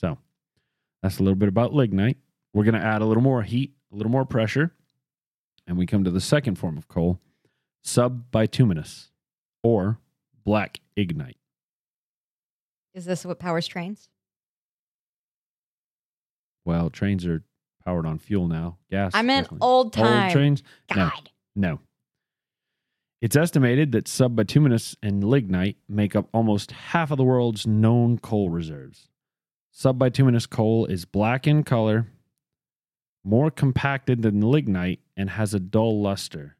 [SPEAKER 2] So, that's a little bit about lignite. We're going to add a little more heat, a little more pressure, and we come to the second form of coal, subbituminous or black lignite.
[SPEAKER 3] Is this what powers trains?
[SPEAKER 2] Well, trains are powered on fuel now. Gas.
[SPEAKER 3] I meant
[SPEAKER 2] definitely.
[SPEAKER 3] old time.
[SPEAKER 2] Old trains? No. No. It's estimated that subbituminous and lignite make up almost half of the world's known coal reserves. Subbituminous coal is black in color, more compacted than lignite, and has a dull luster.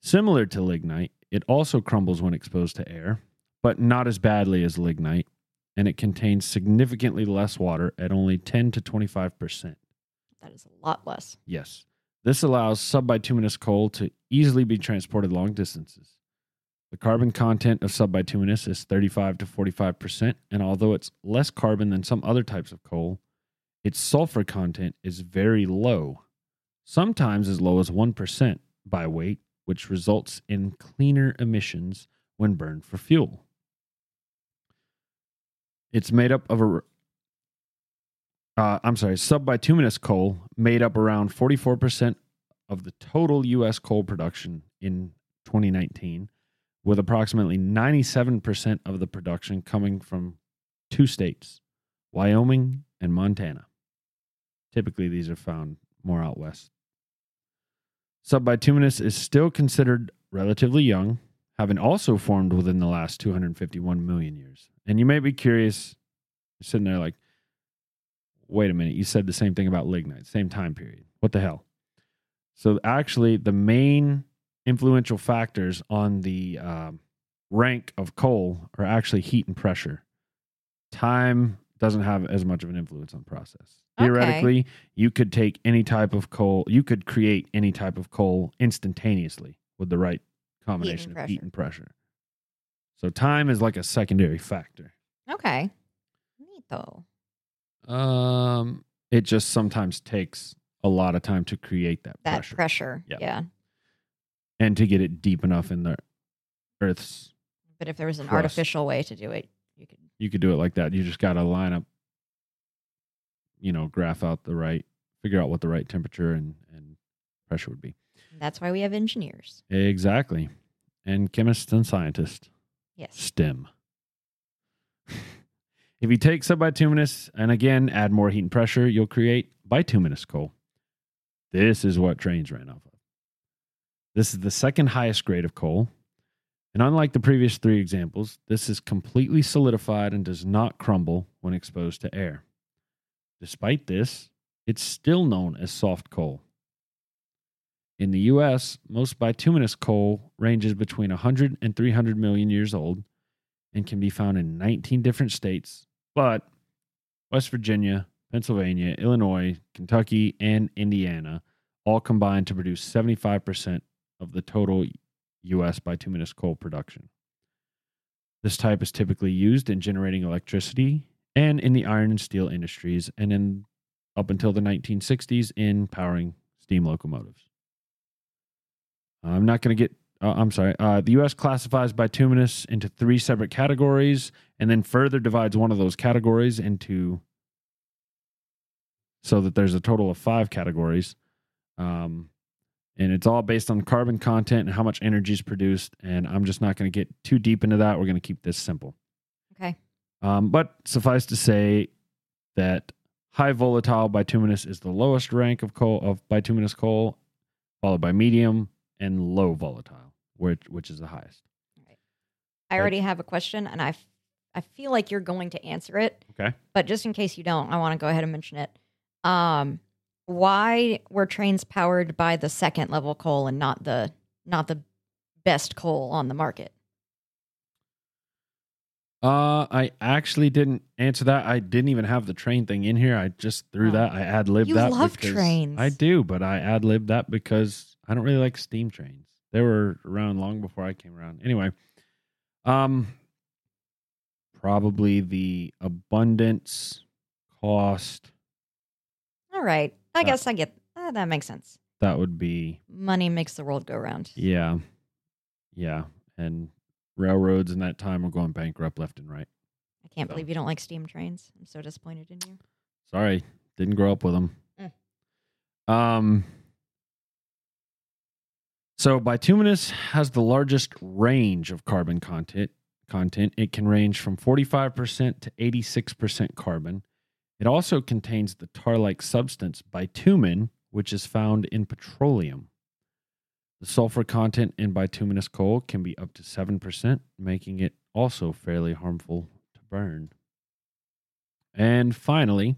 [SPEAKER 2] Similar to lignite, it also crumbles when exposed to air, but not as badly as lignite, and it contains significantly less water at only 10 to 25%.
[SPEAKER 3] That is a lot less.
[SPEAKER 2] Yes. This allows subbituminous coal to easily be transported long distances. The carbon content of subbituminous is 35 to 45%, and although it's less carbon than some other types of coal, its sulfur content is very low, sometimes as low as 1% by weight, which results in cleaner emissions when burned for fuel. It's made up of a uh, I'm sorry, subbituminous coal made up around 44% of the total U.S. coal production in 2019, with approximately 97% of the production coming from two states, Wyoming and Montana. Typically, these are found more out west. Subbituminous is still considered relatively young, having also formed within the last 251 million years. And you may be curious, sitting there like, wait a minute, you said the same thing about lignite, same time period. What the hell? So actually, the main influential factors on the um, rank of coal are actually heat and pressure. Time doesn't have as much of an influence on process.
[SPEAKER 3] Okay.
[SPEAKER 2] Theoretically, you could take any type of coal, you could create any type of coal instantaneously with the right combination of heat
[SPEAKER 3] pressure.
[SPEAKER 2] and pressure. So time is like a secondary factor.
[SPEAKER 3] Okay. Neat though.
[SPEAKER 2] Um, it just sometimes takes a lot of time to create that,
[SPEAKER 3] That
[SPEAKER 2] pressure.
[SPEAKER 3] pressure.
[SPEAKER 2] Yeah.
[SPEAKER 3] yeah.
[SPEAKER 2] And to get it deep enough in the Earth's.
[SPEAKER 3] But if there was an
[SPEAKER 2] Crust.
[SPEAKER 3] artificial way to do it, you could.
[SPEAKER 2] You could do it like that. You just got to line up, you know, graph out the right, figure out what the right temperature and and pressure would be.
[SPEAKER 3] That's why we have engineers.
[SPEAKER 2] Exactly, and chemists and scientists.
[SPEAKER 3] Yes.
[SPEAKER 2] STEM. if you take subbituminous and again add more heat and pressure, you'll create bituminous coal. This is what trains ran off of. This is the second highest grade of coal. And unlike the previous three examples, this is completely solidified and does not crumble when exposed to air. Despite this, it's still known as soft coal. In the US, most bituminous coal ranges between 100 and 300 million years old and can be found in 19 different states, but West Virginia, Pennsylvania, Illinois, Kentucky, and Indiana all combine to produce 75% of the total US bituminous coal production. This type is typically used in generating electricity and in the iron and steel industries and in up until the 1960s in powering steam locomotives. I'm not going to get. Uh, I'm sorry. Uh, the U.S. classifies bituminous into three separate categories, and then further divides one of those categories into so that there's a total of five categories. Um, and it's all based on carbon content and how much energy is produced. And I'm just not going to get too deep into that. We're going to keep this simple.
[SPEAKER 3] Okay.
[SPEAKER 2] Um, but suffice to say that high volatile bituminous is the lowest rank of coal of bituminous coal, followed by medium and low volatile, which which is the highest.
[SPEAKER 3] I
[SPEAKER 2] Right.
[SPEAKER 3] already have a question, and I, f- I feel like you're going to answer it.
[SPEAKER 2] Okay.
[SPEAKER 3] But just in case you don't, I want to go ahead and mention it. Um, why were trains powered by the second level coal and not the not the best coal on the market?
[SPEAKER 2] Uh, I actually didn't answer that. I didn't even have the train thing in here. I just threw
[SPEAKER 3] Oh.
[SPEAKER 2] that. I ad libbed
[SPEAKER 3] You
[SPEAKER 2] that.
[SPEAKER 3] love trains.
[SPEAKER 2] I do, but I ad libbed that because I don't really like steam trains. They were around long before I came around. Anyway, um, probably the abundance, cost.
[SPEAKER 3] All right, I guess I get uh, that makes sense.
[SPEAKER 2] That would be
[SPEAKER 3] Money makes the world go round.
[SPEAKER 2] yeah, yeah, and railroads in that time were going bankrupt left and right.
[SPEAKER 3] I can't
[SPEAKER 2] So.
[SPEAKER 3] believe you don't like steam trains. I'm so disappointed in you.
[SPEAKER 2] Sorry, didn't grow up with them.
[SPEAKER 3] Mm.
[SPEAKER 2] Um. So bituminous has the largest range of carbon content. Content it can range from 45% to 86% carbon. It also contains the tar-like substance bitumen, which is found in petroleum. The sulfur content in bituminous coal can be up to 7%, making it also fairly harmful to burn. And finally,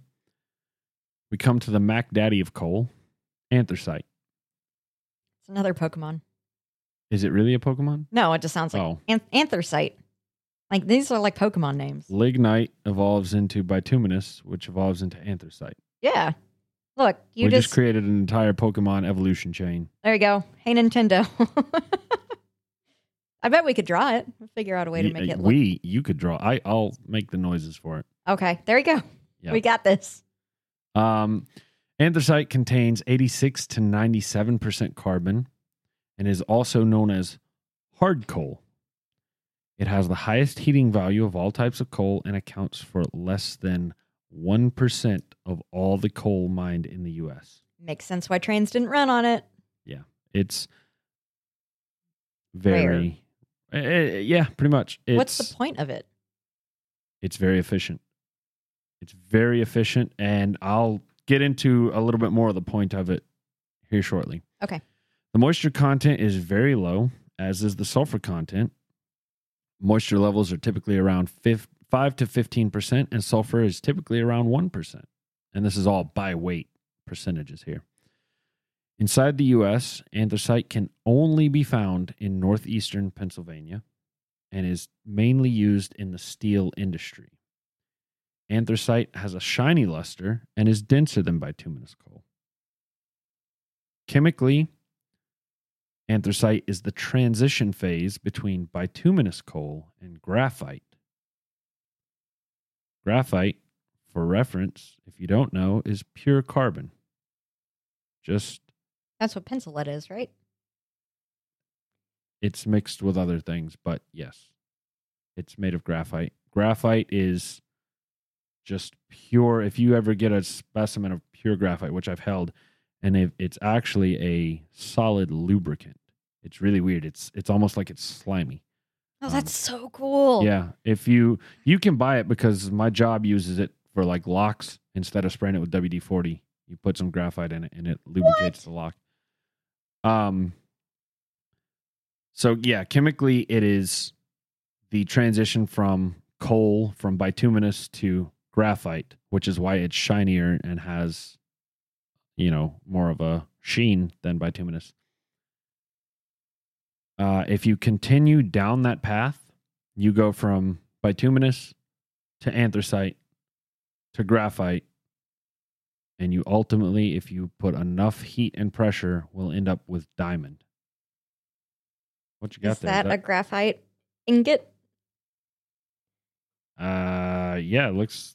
[SPEAKER 2] we come to the Mac Daddy of coal, anthracite.
[SPEAKER 3] It's another Pokemon.
[SPEAKER 2] Is it really a Pokemon?
[SPEAKER 3] No, it just sounds like
[SPEAKER 2] Oh.
[SPEAKER 3] anth- anthracite. Like these are like Pokemon names.
[SPEAKER 2] Lignite evolves into bituminous, which evolves into anthracite.
[SPEAKER 3] Yeah. Look, you
[SPEAKER 2] we just,
[SPEAKER 3] just,
[SPEAKER 2] created an entire Pokemon evolution chain.
[SPEAKER 3] there you go. Hey Nintendo. I bet we could draw it. We'll figure out a way to make it look.
[SPEAKER 2] we, you could draw. I, I'll make the noises for it.
[SPEAKER 3] Okay, there you go.
[SPEAKER 2] Yeah.
[SPEAKER 3] We got this.
[SPEAKER 2] Um, anthracite contains 86 to 97% carbon and is also known as hard coal. It has the highest heating value of all types of coal and accounts for less than 1% of all the coal mined in the U.S.
[SPEAKER 3] Makes sense why trains didn't run on it. Yeah.
[SPEAKER 2] It's very, eh, yeah, pretty much. It's,
[SPEAKER 3] What's the point of it?
[SPEAKER 2] It's very efficient. It's very efficient, and I'll get into a little bit more of the point of it here shortly.
[SPEAKER 3] Okay.
[SPEAKER 2] The moisture content is very low, as is the sulfur content. Moisture levels are typically around fif- 5 to 15%, and sulfur is typically around 1%. And this is all by weight percentages here. Inside the U.S., anthracite can only be found in northeastern Pennsylvania and is mainly used in the steel industry. Anthracite has a shiny luster and is denser than bituminous coal. Chemically, anthracite is the transition phase between bituminous coal and graphite. Graphite, for reference, if you don't know, is pure carbon. Just
[SPEAKER 3] That's what pencil lead is, right?
[SPEAKER 2] it's mixed with other things, but yes, it's made of graphite. Graphite is just pure. If you ever get a specimen of pure graphite, which I've held, and if it's actually a solid lubricant. It's really weird. It's it's almost like it's slimy.
[SPEAKER 3] Oh,
[SPEAKER 2] Um,
[SPEAKER 3] that's so cool.
[SPEAKER 2] Yeah, if you you can buy it because my job uses it for like locks instead of spraying it with WD forty. You put some graphite in it and it lubricates the lock. Um. So yeah, chemically it is the transition from coal from bituminous to graphite, which is why it's shinier and has, you know, more of a sheen than bituminous. Uh, if you continue down that path, you go from bituminous to anthracite to graphite and you ultimately if you put enough heat and pressure will end up with diamond what you got
[SPEAKER 3] Is
[SPEAKER 2] there
[SPEAKER 3] that, a graphite ingot?
[SPEAKER 2] uh yeah it looks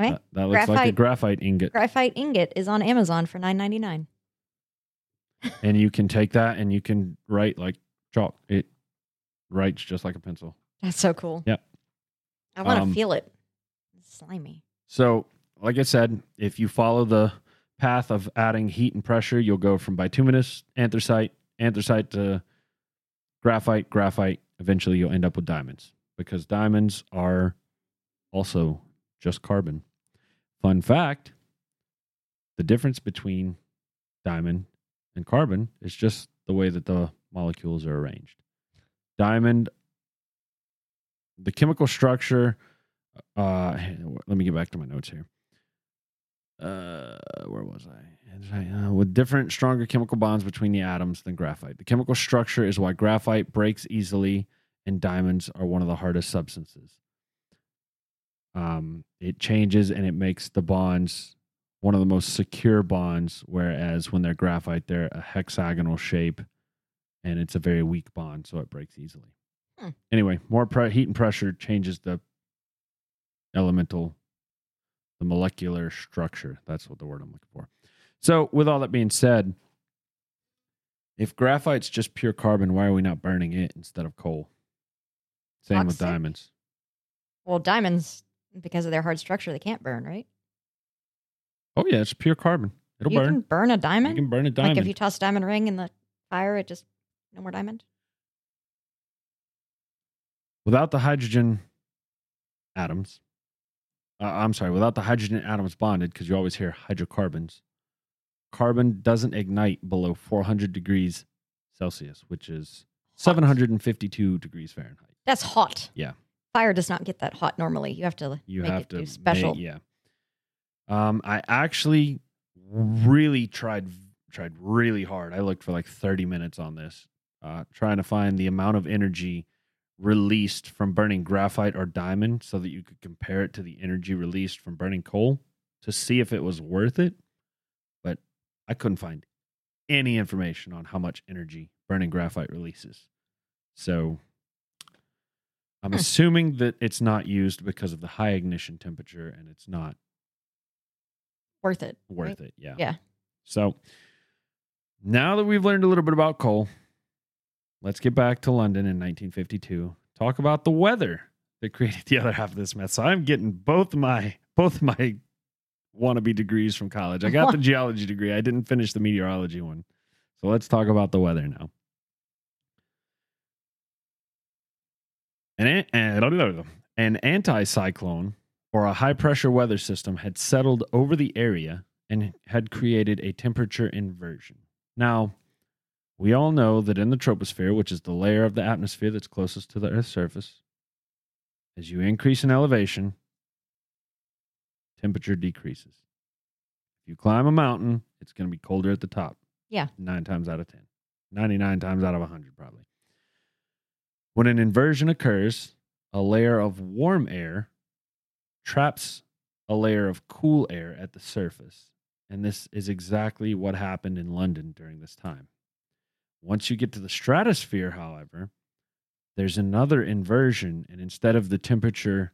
[SPEAKER 3] Okay.
[SPEAKER 2] that, that looks like a
[SPEAKER 3] Graphite-
[SPEAKER 2] graphite ingot
[SPEAKER 3] Graphite ingot is on Amazon for nine ninety nine.
[SPEAKER 2] And you can take that and you can write like chalk it writes just like a pencil
[SPEAKER 3] That's so cool.
[SPEAKER 2] Yep.
[SPEAKER 3] I want to
[SPEAKER 2] Um,
[SPEAKER 3] feel it. It's slimy.
[SPEAKER 2] So, like I said, if you follow the path of adding heat and pressure, you'll go from bituminous, anthracite, anthracite to graphite, graphite. Eventually, you'll end up with diamonds because diamonds are also just carbon. Fun fact the difference between diamond and carbon is just the way that the molecules are arranged. Diamond, the chemical structure, uh, let me get back to my notes here. Uh, where was I? Uh, with different, stronger chemical bonds between the atoms than graphite. The chemical structure is why graphite breaks easily, and diamonds are one of the hardest substances. Um, it changes and it makes the bonds one of the most secure bonds, whereas when they're graphite, they're a hexagonal shape, and it's a very weak bond, so it breaks easily.
[SPEAKER 3] Hmm.
[SPEAKER 2] Anyway, more pre- heat and pressure changes the elemental, the molecular structure. That's what the word I'm looking for. So, with all that being said, if graphite's just pure carbon, why are we not burning it instead of coal? Same with diamonds.
[SPEAKER 3] Well, diamonds, because of their hard structure, they can't burn, right?
[SPEAKER 2] Oh yeah, it's pure carbon. It'll burn.
[SPEAKER 3] you
[SPEAKER 2] burn.
[SPEAKER 3] can burn a diamond.
[SPEAKER 2] You can burn a diamond.
[SPEAKER 3] Like if you toss a diamond ring in the fire, it just no more diamond.
[SPEAKER 2] without the hydrogen atoms. Uh, I'm sorry, without the hydrogen atoms bonded, because you always hear hydrocarbons. Carbon doesn't ignite below 400 degrees Celsius, which is 752 degrees Fahrenheit.
[SPEAKER 3] That's hot.
[SPEAKER 2] Yeah.
[SPEAKER 3] Fire does not get that hot normally. You have to
[SPEAKER 2] You
[SPEAKER 3] make
[SPEAKER 2] have
[SPEAKER 3] it
[SPEAKER 2] to
[SPEAKER 3] do special.
[SPEAKER 2] make- yeah. Um, I actually really tried tried really hard. I looked for like 30 minutes on this, uh, trying to find the amount of energy released from burning graphite or diamond, so that you could compare it to the energy released from burning coal to see if it was worth it. But I couldn't find any information on how much energy burning graphite releases. So I'm
[SPEAKER 3] Hmm.
[SPEAKER 2] assuming that it's not used because of the high ignition temperature and it's not
[SPEAKER 3] Worth it.
[SPEAKER 2] worth
[SPEAKER 3] right?
[SPEAKER 2] it. Yeah.
[SPEAKER 3] Yeah.
[SPEAKER 2] So now that we've learned a little bit about coal, let's get back to London in 1952. Talk about the weather that created the other half of this mess. So I'm getting both my both my wannabe degrees from college. I got the geology degree. I didn't finish the meteorology one. So let's talk about the weather now. An, an, an anticyclone or a high pressure weather system had settled over the area and had created a temperature inversion. Now, we all know that in the troposphere, which is the layer of the atmosphere that's closest to the Earth's surface, as you increase in elevation, temperature decreases. If you climb a mountain, it's going to be colder at the top.
[SPEAKER 3] Yeah.
[SPEAKER 2] Nine times out of 10. 99 times out of 100, probably. When an inversion occurs, a layer of warm air traps a layer of cool air at the surface. And this is exactly what happened in London during this time. Once you get to the stratosphere, however, there's another inversion. And instead of the temperature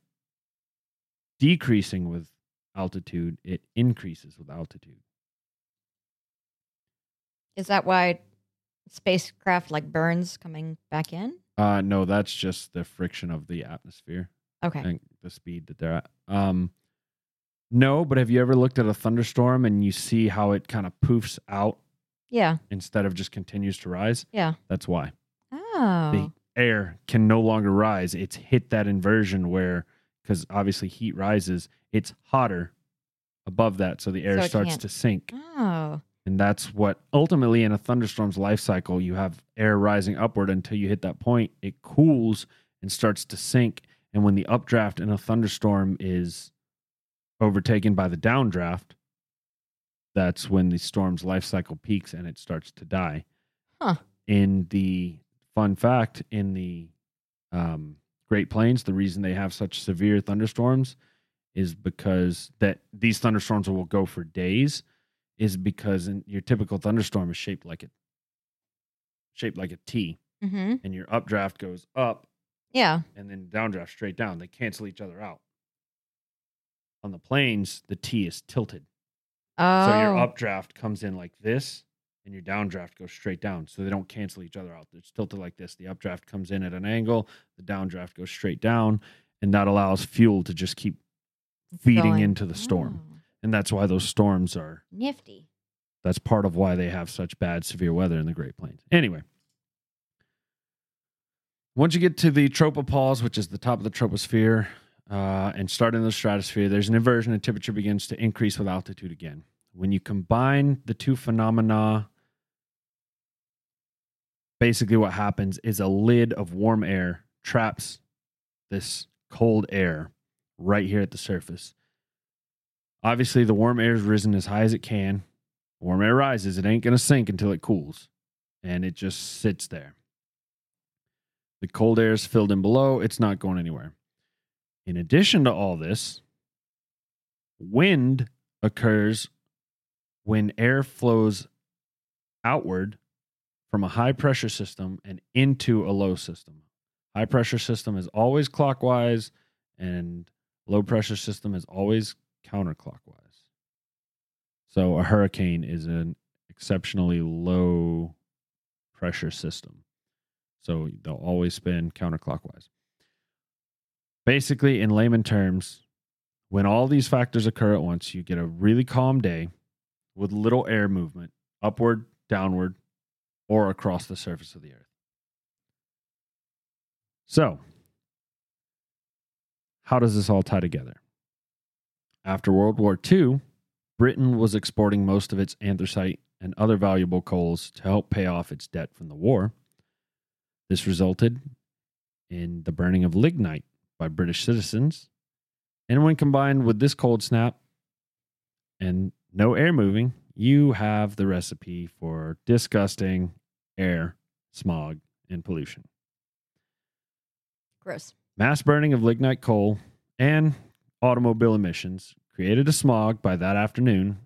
[SPEAKER 2] decreasing with altitude, it increases with altitude.
[SPEAKER 3] Is that why spacecraft like burns coming back in?
[SPEAKER 2] Uh, no, that's just the friction of the atmosphere
[SPEAKER 3] Okay.
[SPEAKER 2] and the speed that they're at. Um, no, but have you ever looked at a thunderstorm and you see how it kind of poofs out
[SPEAKER 3] Yeah.
[SPEAKER 2] instead of just continues to rise?
[SPEAKER 3] Yeah.
[SPEAKER 2] That's why.
[SPEAKER 3] Oh.
[SPEAKER 2] the air can no longer rise. It's hit that inversion where, because obviously heat rises, it's hotter above that, so the air
[SPEAKER 3] So
[SPEAKER 2] starts
[SPEAKER 3] can't-
[SPEAKER 2] to sink.
[SPEAKER 3] Oh.
[SPEAKER 2] And that's what ultimately in a thunderstorm's life cycle, you have air rising upward until you hit that point. It cools and starts to sink. And when the updraft in a thunderstorm is overtaken by the downdraft, that's when the storm's life cycle peaks and it starts to die.
[SPEAKER 3] Huh.
[SPEAKER 2] In the fun fact, in the um, Great Plains, the reason they have such severe thunderstorms is because that these thunderstorms will go for days is because in your typical thunderstorm is shaped like a shaped like a T
[SPEAKER 3] Mm-hmm.
[SPEAKER 2] and your updraft goes up
[SPEAKER 3] Yeah.
[SPEAKER 2] and then downdraft straight down. They cancel each other out. On the plains, the T is tilted.
[SPEAKER 3] Oh.
[SPEAKER 2] So your oh. updraft comes in like this and your downdraft goes straight down. So they don't cancel each other out. It's tilted like this. The updraft comes in at an angle, the downdraft goes straight down, and that allows fuel to just keep feeding
[SPEAKER 3] Going.
[SPEAKER 2] into the storm.
[SPEAKER 3] Oh,
[SPEAKER 2] And that's why those storms are
[SPEAKER 3] nifty.
[SPEAKER 2] that's part of why they have such bad severe weather in the Great Plains. Anyway, once you get to the tropopause, which is the top of the troposphere, uh, and start in the stratosphere, there's an inversion and temperature begins to increase with altitude again. When you combine the two phenomena, basically what happens is a lid of warm air traps this cold air right here at the surface. Obviously, the warm air is risen as high as it can. Warm air rises, it ain't going to sink until it cools, and it just sits there. The cold air is filled in below, it's not going anywhere. In addition to all this, wind occurs when air flows outward from a high pressure system and into a low system. High pressure system is always clockwise, and low pressure system is always counterclockwise. So a hurricane is an exceptionally low pressure system. So they'll always spin counterclockwise. Basically, in layman terms, when all these factors occur at once, you get a really calm day with little air movement upward, downward, or across the surface of the earth. So, how does this all tie together? After World War II, Britain was exporting most of its anthracite and other valuable coals to help pay off its debt from the war. This resulted in the burning of lignite by British citizens. And when combined with this cold snap and no air moving, you have the recipe for disgusting air, smog, and pollution.
[SPEAKER 3] Gross.
[SPEAKER 2] Mass burning of lignite coal and automobile emissions created a smog by that afternoon,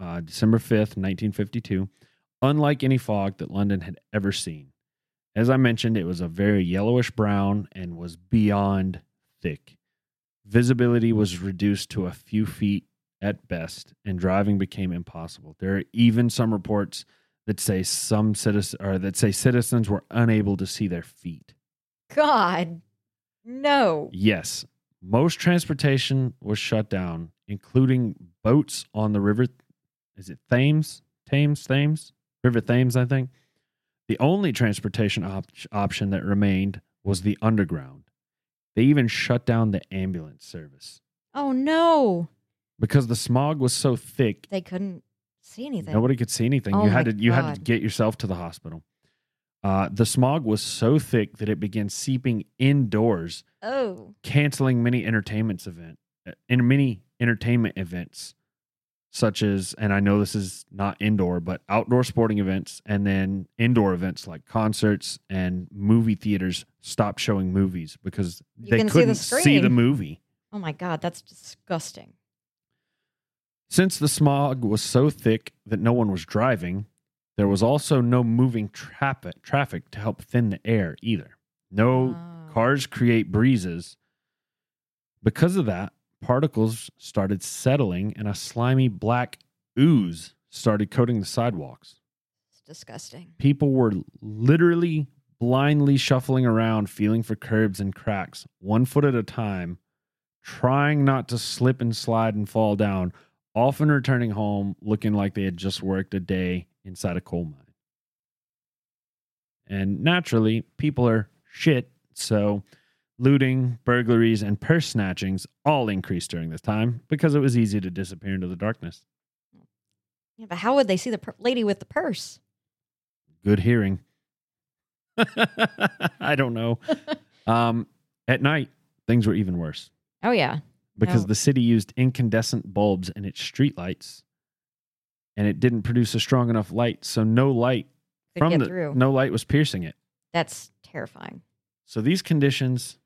[SPEAKER 2] uh, December 5th, 1952, unlike any fog that London had ever seen. As I mentioned, it was a very yellowish brown and was beyond thick. Visibility was reduced to a few feet at best, and driving became impossible. There are even some reports that say some citizens or that say citizens were unable to see their feet.
[SPEAKER 3] God. No.
[SPEAKER 2] Yes, most transportation was shut down, including boats on the river. Is it Thames? Thames? Thames? River Thames, I think. The only transportation op- option that remained was the underground. They even shut down the ambulance service.
[SPEAKER 3] Oh no.
[SPEAKER 2] because the smog was so thick
[SPEAKER 3] They couldn't see anything.
[SPEAKER 2] Nobody could see anything.
[SPEAKER 3] Oh
[SPEAKER 2] you had
[SPEAKER 3] my
[SPEAKER 2] to you had to
[SPEAKER 3] God.
[SPEAKER 2] get yourself to the hospital. Uh, the smog was so thick that it began seeping indoors,
[SPEAKER 3] Oh.
[SPEAKER 2] canceling many entertainments event uh, in many entertainment events, such as and I know this is not indoor, but outdoor sporting events, and then indoor events like concerts and movie theaters stopped showing movies because
[SPEAKER 3] You
[SPEAKER 2] they
[SPEAKER 3] can see the
[SPEAKER 2] couldn't see the
[SPEAKER 3] screen.
[SPEAKER 2] movie.
[SPEAKER 3] Oh my god, that's disgusting.
[SPEAKER 2] Since the smog was so thick that no one was driving, there was also no moving traffic traffic to help thin the air either. No
[SPEAKER 3] Oh.
[SPEAKER 2] cars create breezes. Because of that, particles started settling and a slimy black ooze started coating the sidewalks.
[SPEAKER 3] It's disgusting.
[SPEAKER 2] People were literally blindly shuffling around, feeling for curbs and cracks, one foot at a time, trying not to slip and slide and fall down, often returning home looking like they had just worked a day inside a coal mine. And naturally, people are shit, so looting, burglaries, and purse snatchings all increased during this time because it was easy to disappear into the darkness.
[SPEAKER 3] Yeah, but how would they see the per- lady with the purse?
[SPEAKER 2] good hearing. I don't know. Um, at night, things were even worse
[SPEAKER 3] Oh yeah.
[SPEAKER 2] because the city used incandescent bulbs in its streetlights, and it didn't produce a strong enough light, so no light
[SPEAKER 3] Could
[SPEAKER 2] from
[SPEAKER 3] get
[SPEAKER 2] the
[SPEAKER 3] through.
[SPEAKER 2] no light was piercing it.
[SPEAKER 3] That's terrifying.
[SPEAKER 2] So these conditions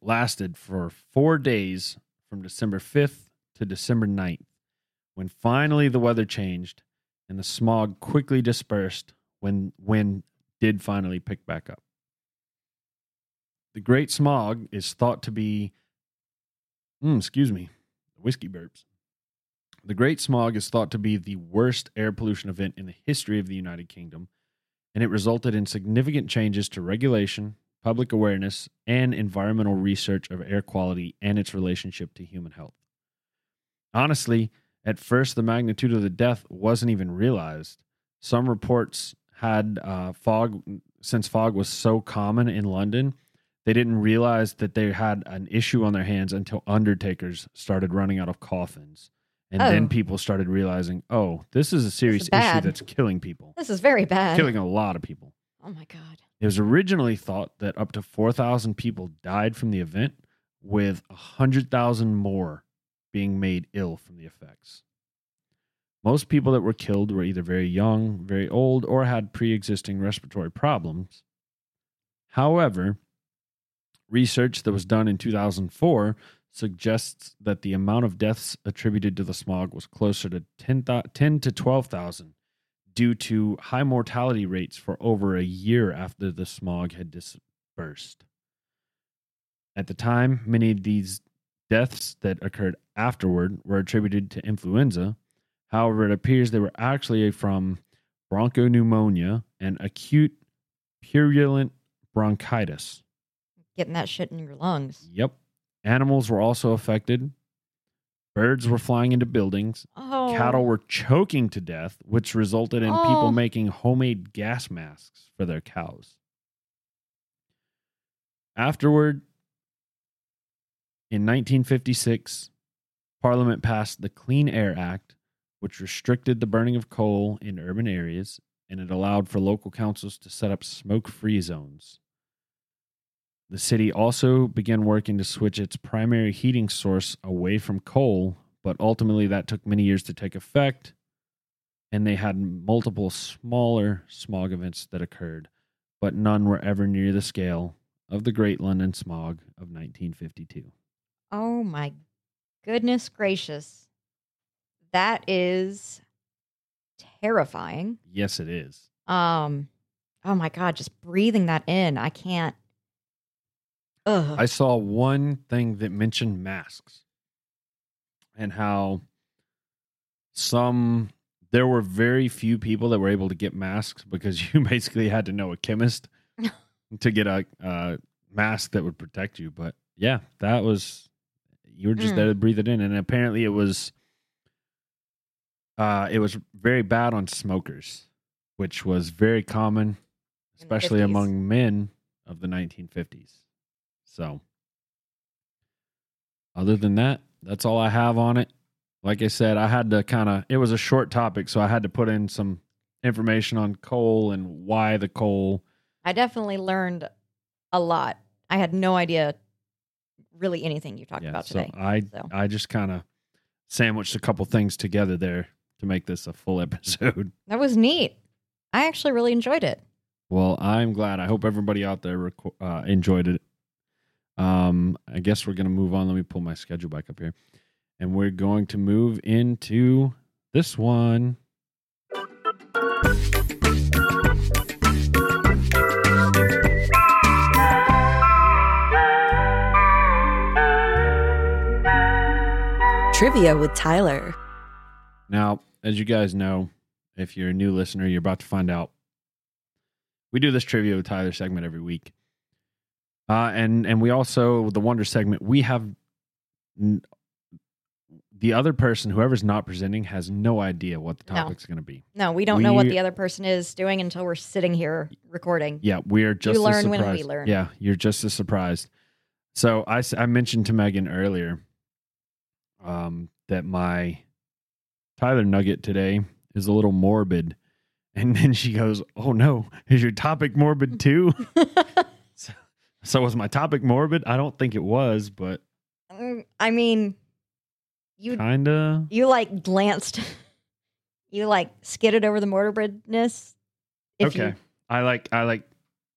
[SPEAKER 2] lasted for four days from December 5th to December 9th, when finally the weather changed and the smog quickly dispersed when wind did finally pick back up. The Great Smog is thought to be, mm, excuse me, whiskey burps. The Great Smog is thought to be the worst air pollution event in the history of the United Kingdom and it resulted in significant changes to regulation, public awareness, and environmental research of air quality and its relationship to human health. Honestly, at first, the magnitude of the death wasn't even realized. Some reports had uh, fog, since fog was so common in London, they didn't realize that they had an issue on their hands until undertakers started running out of coffins. And
[SPEAKER 3] Oh.
[SPEAKER 2] then people started realizing, oh, this is a serious issue that's killing people
[SPEAKER 3] This is very bad.
[SPEAKER 2] killing a lot of people.
[SPEAKER 3] Oh my god.
[SPEAKER 2] It was originally thought that up to 4,000 people died from the event, with 100,000 more being made ill from the effects. Most people that were killed were either very young, very old, or had pre existing respiratory problems. However, research that was done in 2004 suggests that the amount of deaths attributed to the smog was closer to 10, 10 to 12,000 due to high mortality rates for over a year after the smog had dispersed. At the time, many of these deaths that occurred afterward were attributed to influenza. However, it appears they were actually from bronchopneumonia and acute purulent bronchitis.
[SPEAKER 3] Getting that shit in your lungs.
[SPEAKER 2] Yep. Animals were also affected. Birds were flying into buildings.
[SPEAKER 3] Oh.
[SPEAKER 2] Cattle were choking to death, which resulted in people
[SPEAKER 3] Oh.
[SPEAKER 2] making homemade gas masks for their cows. Afterward, in 1956, Parliament passed the Clean Air Act, which restricted the burning of coal in urban areas and it allowed for local councils to set up smoke free zones. The city also began working to switch its primary heating source away from coal, but ultimately that took many years to take effect, and they had multiple smaller smog events that occurred, but none were ever near the scale of the Great London Smog of 1952.
[SPEAKER 3] Oh my goodness gracious. That is terrifying.
[SPEAKER 2] Yes, it is.
[SPEAKER 3] Um oh my god, just breathing that in. I can't Ugh.
[SPEAKER 2] I saw one thing that mentioned masks and how some there were very few people that were able to get masks because you basically had to know a chemist to get a uh, mask that would protect you. But yeah, that was you were just
[SPEAKER 3] Mm.
[SPEAKER 2] there to breathe it in, and apparently it was uh, it was very bad on smokers, which was very common, especially among men of the 1950s. So, other than that, that's all I have on it. Like I said, I had to kind of, it was a short topic, so I had to put in some information on coal and why the coal.
[SPEAKER 3] I definitely learned a lot. I had no idea really anything you talked
[SPEAKER 2] Yeah,
[SPEAKER 3] about
[SPEAKER 2] so
[SPEAKER 3] today.
[SPEAKER 2] I,
[SPEAKER 3] so.
[SPEAKER 2] I just kind of sandwiched a couple things together there to make this a full episode.
[SPEAKER 3] That was neat. I actually really enjoyed it.
[SPEAKER 2] Well, I'm glad. I hope everybody out there reco- uh, enjoyed it. Um, I guess we're gonna move on. Let me pull my schedule back up here, and we're going to move into this one.
[SPEAKER 1] Trivia with Tyler.
[SPEAKER 2] Now, as you guys know, if you're a new listener, you're about to find out. We do this trivia with Tyler segment every week, uh, and and we also the Wonder segment. We have n- the other person, whoever's not presenting, has no idea what the
[SPEAKER 3] No.
[SPEAKER 2] topic's going to be.
[SPEAKER 3] No, we don't know what
[SPEAKER 2] We-
[SPEAKER 3] the other person is doing until we're sitting here recording.
[SPEAKER 2] Yeah, we're just as
[SPEAKER 3] learn when we
[SPEAKER 2] surprised.
[SPEAKER 3] learn.
[SPEAKER 2] Yeah, you're just as surprised. So I, s- I mentioned to Megan earlier um, that my Tyler nugget today is a little morbid, and then she goes, "Oh no, is your topic morbid too?" so, was my topic morbid? I don't think it was, but
[SPEAKER 3] Mm, I mean, you
[SPEAKER 2] kinda.
[SPEAKER 3] you like glanced, you like skidded over the morbidness.
[SPEAKER 2] Okay,
[SPEAKER 3] You,
[SPEAKER 2] I like I like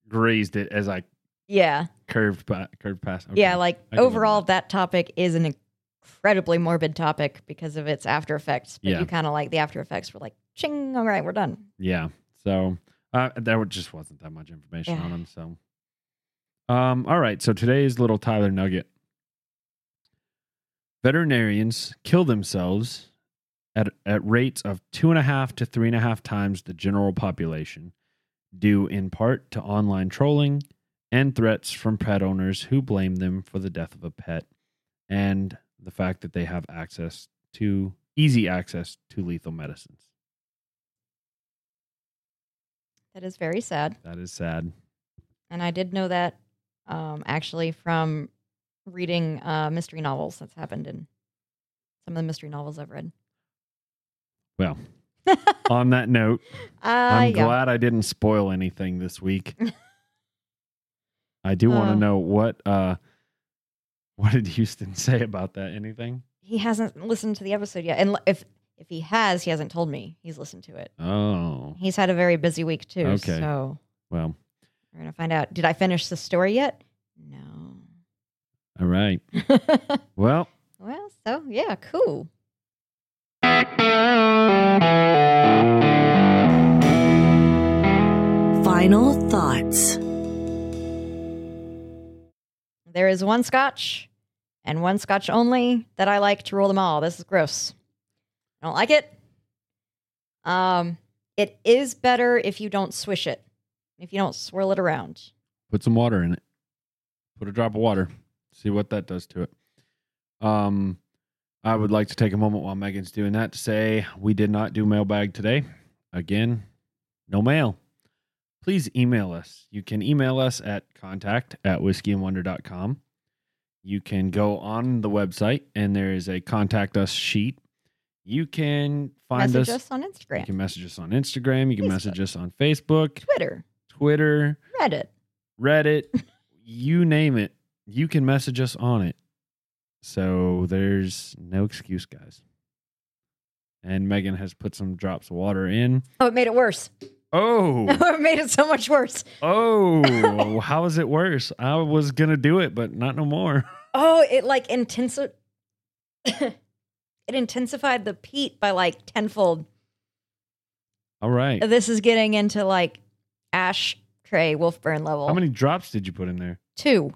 [SPEAKER 2] grazed it as I
[SPEAKER 3] yeah.
[SPEAKER 2] curved by, curved past. Okay.
[SPEAKER 3] Yeah, like
[SPEAKER 2] I can live with
[SPEAKER 3] overall, that topic is an incredibly morbid topic because of its after effects. But
[SPEAKER 2] Yeah.
[SPEAKER 3] you kind of like the after effects were like, ching, all right, we're done.
[SPEAKER 2] Yeah. So uh, there just wasn't that much information
[SPEAKER 3] Yeah.
[SPEAKER 2] on them. So, um, all right. So today's little Tyler nugget: veterinarians kill themselves at at rates of two and a half to three and a half times the general population, due in part to online trolling and threats from pet owners who blame them for the death of a pet, and the fact that they have access to easy access to lethal medicines.
[SPEAKER 3] That is very sad.
[SPEAKER 2] That is sad.
[SPEAKER 3] And I did know that um, actually from reading uh, mystery novels. That's happened in some of the mystery novels I've read.
[SPEAKER 2] Well, on that note,
[SPEAKER 3] Uh,
[SPEAKER 2] I'm
[SPEAKER 3] yeah.
[SPEAKER 2] glad I didn't spoil anything this week. I do want to
[SPEAKER 3] Uh.
[SPEAKER 2] know what uh what did Houston say about that? Anything?
[SPEAKER 3] He hasn't listened to the episode yet. And if if he has, he hasn't told me he's listened to it.
[SPEAKER 2] Oh,
[SPEAKER 3] He's had a very busy week too.
[SPEAKER 2] Okay.
[SPEAKER 3] So
[SPEAKER 2] well,
[SPEAKER 3] we're gonna find out. Did I finish the story yet? No.
[SPEAKER 2] all right. Well,
[SPEAKER 3] well, so yeah, cool.
[SPEAKER 1] Final thoughts.
[SPEAKER 3] There is one scotch and one scotch only that I like to rule them all. This is gross. I don't like it. Um, it is better if you don't swish it, if you don't swirl it around.
[SPEAKER 2] put some water in it. Put a drop of water. See what that does to it. Um, I would like to take a moment while Megan's doing that to say we did not do mailbag today. Again, no mail. Please email us. You can email us at contact at whiskeyandwonder.com. You can go on the website and there is a contact us sheet. You can find
[SPEAKER 3] Message
[SPEAKER 2] us.
[SPEAKER 3] us on Instagram.
[SPEAKER 2] You can message us on Instagram. You can
[SPEAKER 3] Facebook.
[SPEAKER 2] message us on Facebook,
[SPEAKER 3] Twitter,
[SPEAKER 2] Twitter.
[SPEAKER 3] Reddit.
[SPEAKER 2] Reddit, you name it, you can message us on it. So there's no excuse, guys. And Megan has put some drops of water in.
[SPEAKER 3] Oh, it made it worse.
[SPEAKER 2] Oh,
[SPEAKER 3] it made it so much worse.
[SPEAKER 2] oh, how is it worse? I was gonna do it, but not no more.
[SPEAKER 3] Oh, it like intensi- it intensified the peat by like tenfold.
[SPEAKER 2] All right.
[SPEAKER 3] This is getting into like ash tray Wolfburn level.
[SPEAKER 2] How many drops did you put in there?
[SPEAKER 3] Two.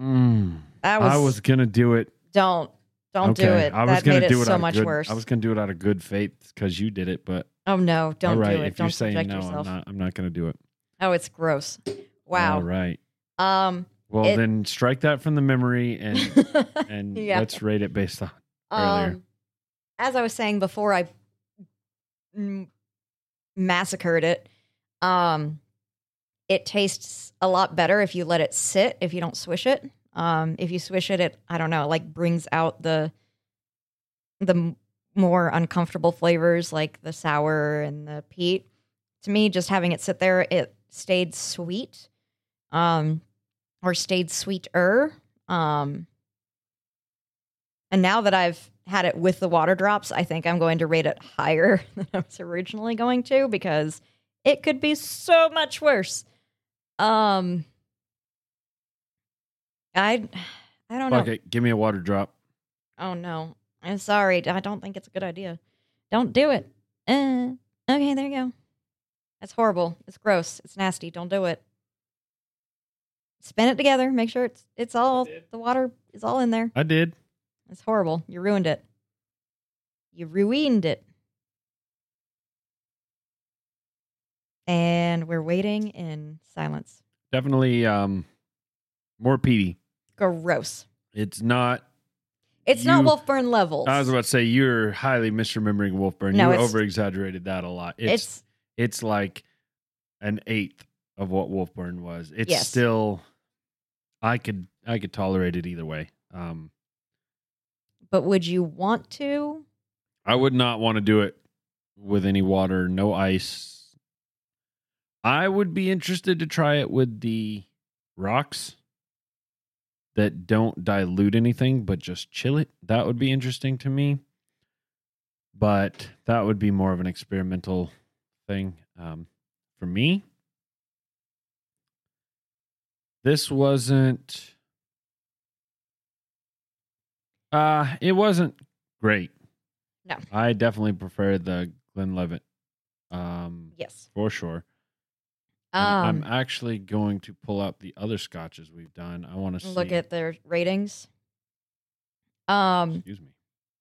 [SPEAKER 2] Mm,
[SPEAKER 3] That was,
[SPEAKER 2] I was gonna do it.
[SPEAKER 3] don't don't do it.
[SPEAKER 2] I was
[SPEAKER 3] that
[SPEAKER 2] gonna
[SPEAKER 3] made
[SPEAKER 2] do
[SPEAKER 3] it so much
[SPEAKER 2] good,
[SPEAKER 3] worse.
[SPEAKER 2] I was gonna do it out of good faith because you did it, but
[SPEAKER 3] oh no, don't
[SPEAKER 2] right.
[SPEAKER 3] do it.
[SPEAKER 2] If
[SPEAKER 3] Don't
[SPEAKER 2] you're saying no,
[SPEAKER 3] yourself.
[SPEAKER 2] I'm not. I'm not gonna do it.
[SPEAKER 3] Oh, it's gross. Wow.
[SPEAKER 2] All right.
[SPEAKER 3] Um
[SPEAKER 2] Well,
[SPEAKER 3] It-
[SPEAKER 2] then strike that from the memory and and
[SPEAKER 3] Yeah.
[SPEAKER 2] let's rate it based on earlier.
[SPEAKER 3] Um, as I was saying before, I mm, massacred it. Um, it tastes a lot better if you let it sit, if you don't swish it. Um, if you swish it, it I don't know, like brings out the the more uncomfortable flavors like the sour and the peat. To me, just having it sit there, it stayed sweet, um, or stayed sweeter. Um, and now that I've had it with the water drops, I think I'm going to rate it higher than I was originally going to because it could be so much worse. Um, I, I don't know.
[SPEAKER 2] It. Give me a water drop.
[SPEAKER 3] Oh no, I'm sorry. I don't think it's a good idea. Don't do it. Uh, okay, there you go. That's horrible. It's gross. It's nasty. Don't do it. Spin it together. Make sure it's it's all the water is all in there.
[SPEAKER 2] I did.
[SPEAKER 3] It's horrible. You ruined it. You ruined it. And we're waiting in silence.
[SPEAKER 2] Definitely um more peaty.
[SPEAKER 3] Gross.
[SPEAKER 2] It's not
[SPEAKER 3] It's not
[SPEAKER 2] You-
[SPEAKER 3] Wolfburn levels.
[SPEAKER 2] I was about to say you're highly misremembering Wolfburn.
[SPEAKER 3] No,
[SPEAKER 2] you over exaggerated that a lot. It's,
[SPEAKER 3] it's
[SPEAKER 2] it's like an eighth of what Wolfburn was. It's
[SPEAKER 3] Yes.
[SPEAKER 2] still I could I could tolerate it either way. Um
[SPEAKER 3] but would you want to?
[SPEAKER 2] I would not want to do it with any water, no ice. I would be interested to try it with the rocks that don't dilute anything but just chill it. That would be interesting to me. But that would be more of an experimental thing. Um, for me, this wasn't. Uh, it wasn't great.
[SPEAKER 3] No.
[SPEAKER 2] I definitely prefer the Glenn Glenlivet. Um,
[SPEAKER 3] Yes.
[SPEAKER 2] for sure.
[SPEAKER 3] Um,
[SPEAKER 2] I'm actually going to pull out the other scotches we've done. I want to
[SPEAKER 3] look at their ratings. Um,
[SPEAKER 2] Excuse me.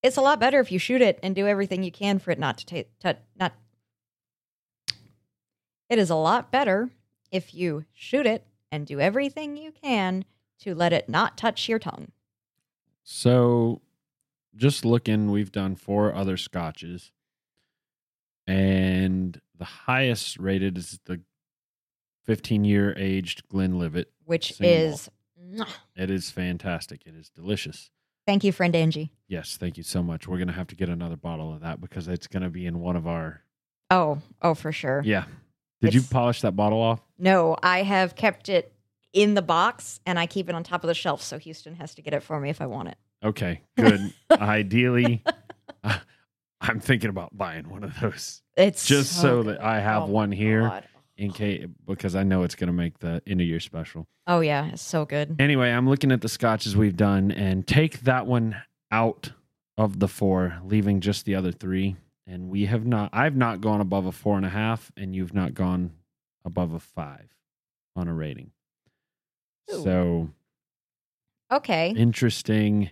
[SPEAKER 3] it's a lot better if you shoot it and do everything you can for it not to take to, not. It is a lot better if you shoot it and do everything you can to let it not touch your tongue.
[SPEAKER 2] So, just looking, we've done four other scotches, and the highest rated is the 15 year aged Glenlivet.
[SPEAKER 3] which
[SPEAKER 2] Single
[SPEAKER 3] is.
[SPEAKER 2] It is fantastic. It is delicious.
[SPEAKER 3] thank you, friend Angie.
[SPEAKER 2] Yes, thank you so much. We're gonna have to get another bottle of that because it's gonna be in one of our.
[SPEAKER 3] Oh, oh, for sure.
[SPEAKER 2] Yeah. Did you polish that bottle off?
[SPEAKER 3] No, I have kept it in the box and I keep it on top of the shelf, so Houston has to get it for me if I want it.
[SPEAKER 2] Okay, good. Ideally, uh, I'm thinking about buying one of those
[SPEAKER 3] It's
[SPEAKER 2] just so
[SPEAKER 3] good.
[SPEAKER 2] that I have
[SPEAKER 3] Oh,
[SPEAKER 2] one here
[SPEAKER 3] God.
[SPEAKER 2] in case because I know it's going to make the end of year special.
[SPEAKER 3] Oh yeah, it's so good.
[SPEAKER 2] Anyway, I'm looking at the scotches we've done and take that one out of the four, leaving just the other three. And we have not, I've not gone above a four and a half, and you've not gone above a five on a rating.
[SPEAKER 3] Ooh.
[SPEAKER 2] So
[SPEAKER 3] Okay.
[SPEAKER 2] interesting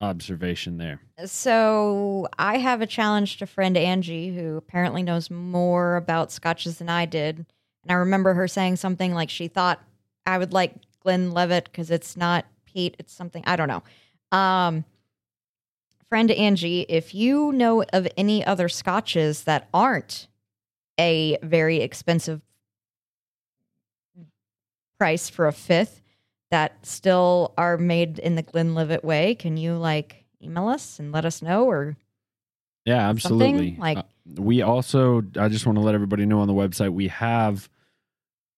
[SPEAKER 2] observation there.
[SPEAKER 3] So I have a challenge to friend Angie, who apparently knows more about scotches than I did. And I remember her saying something like she thought I would like Glenlivet because it's not peat, it's something I don't know. Um, friend Angie, if you know of any other scotches that aren't a very expensive price for a fifth that still are made in the Glenlivet way, can you like email us and let us know or
[SPEAKER 2] Yeah,
[SPEAKER 3] Something
[SPEAKER 2] absolutely.
[SPEAKER 3] like-
[SPEAKER 2] Uh, we also, I just want to let everybody know on the website, we have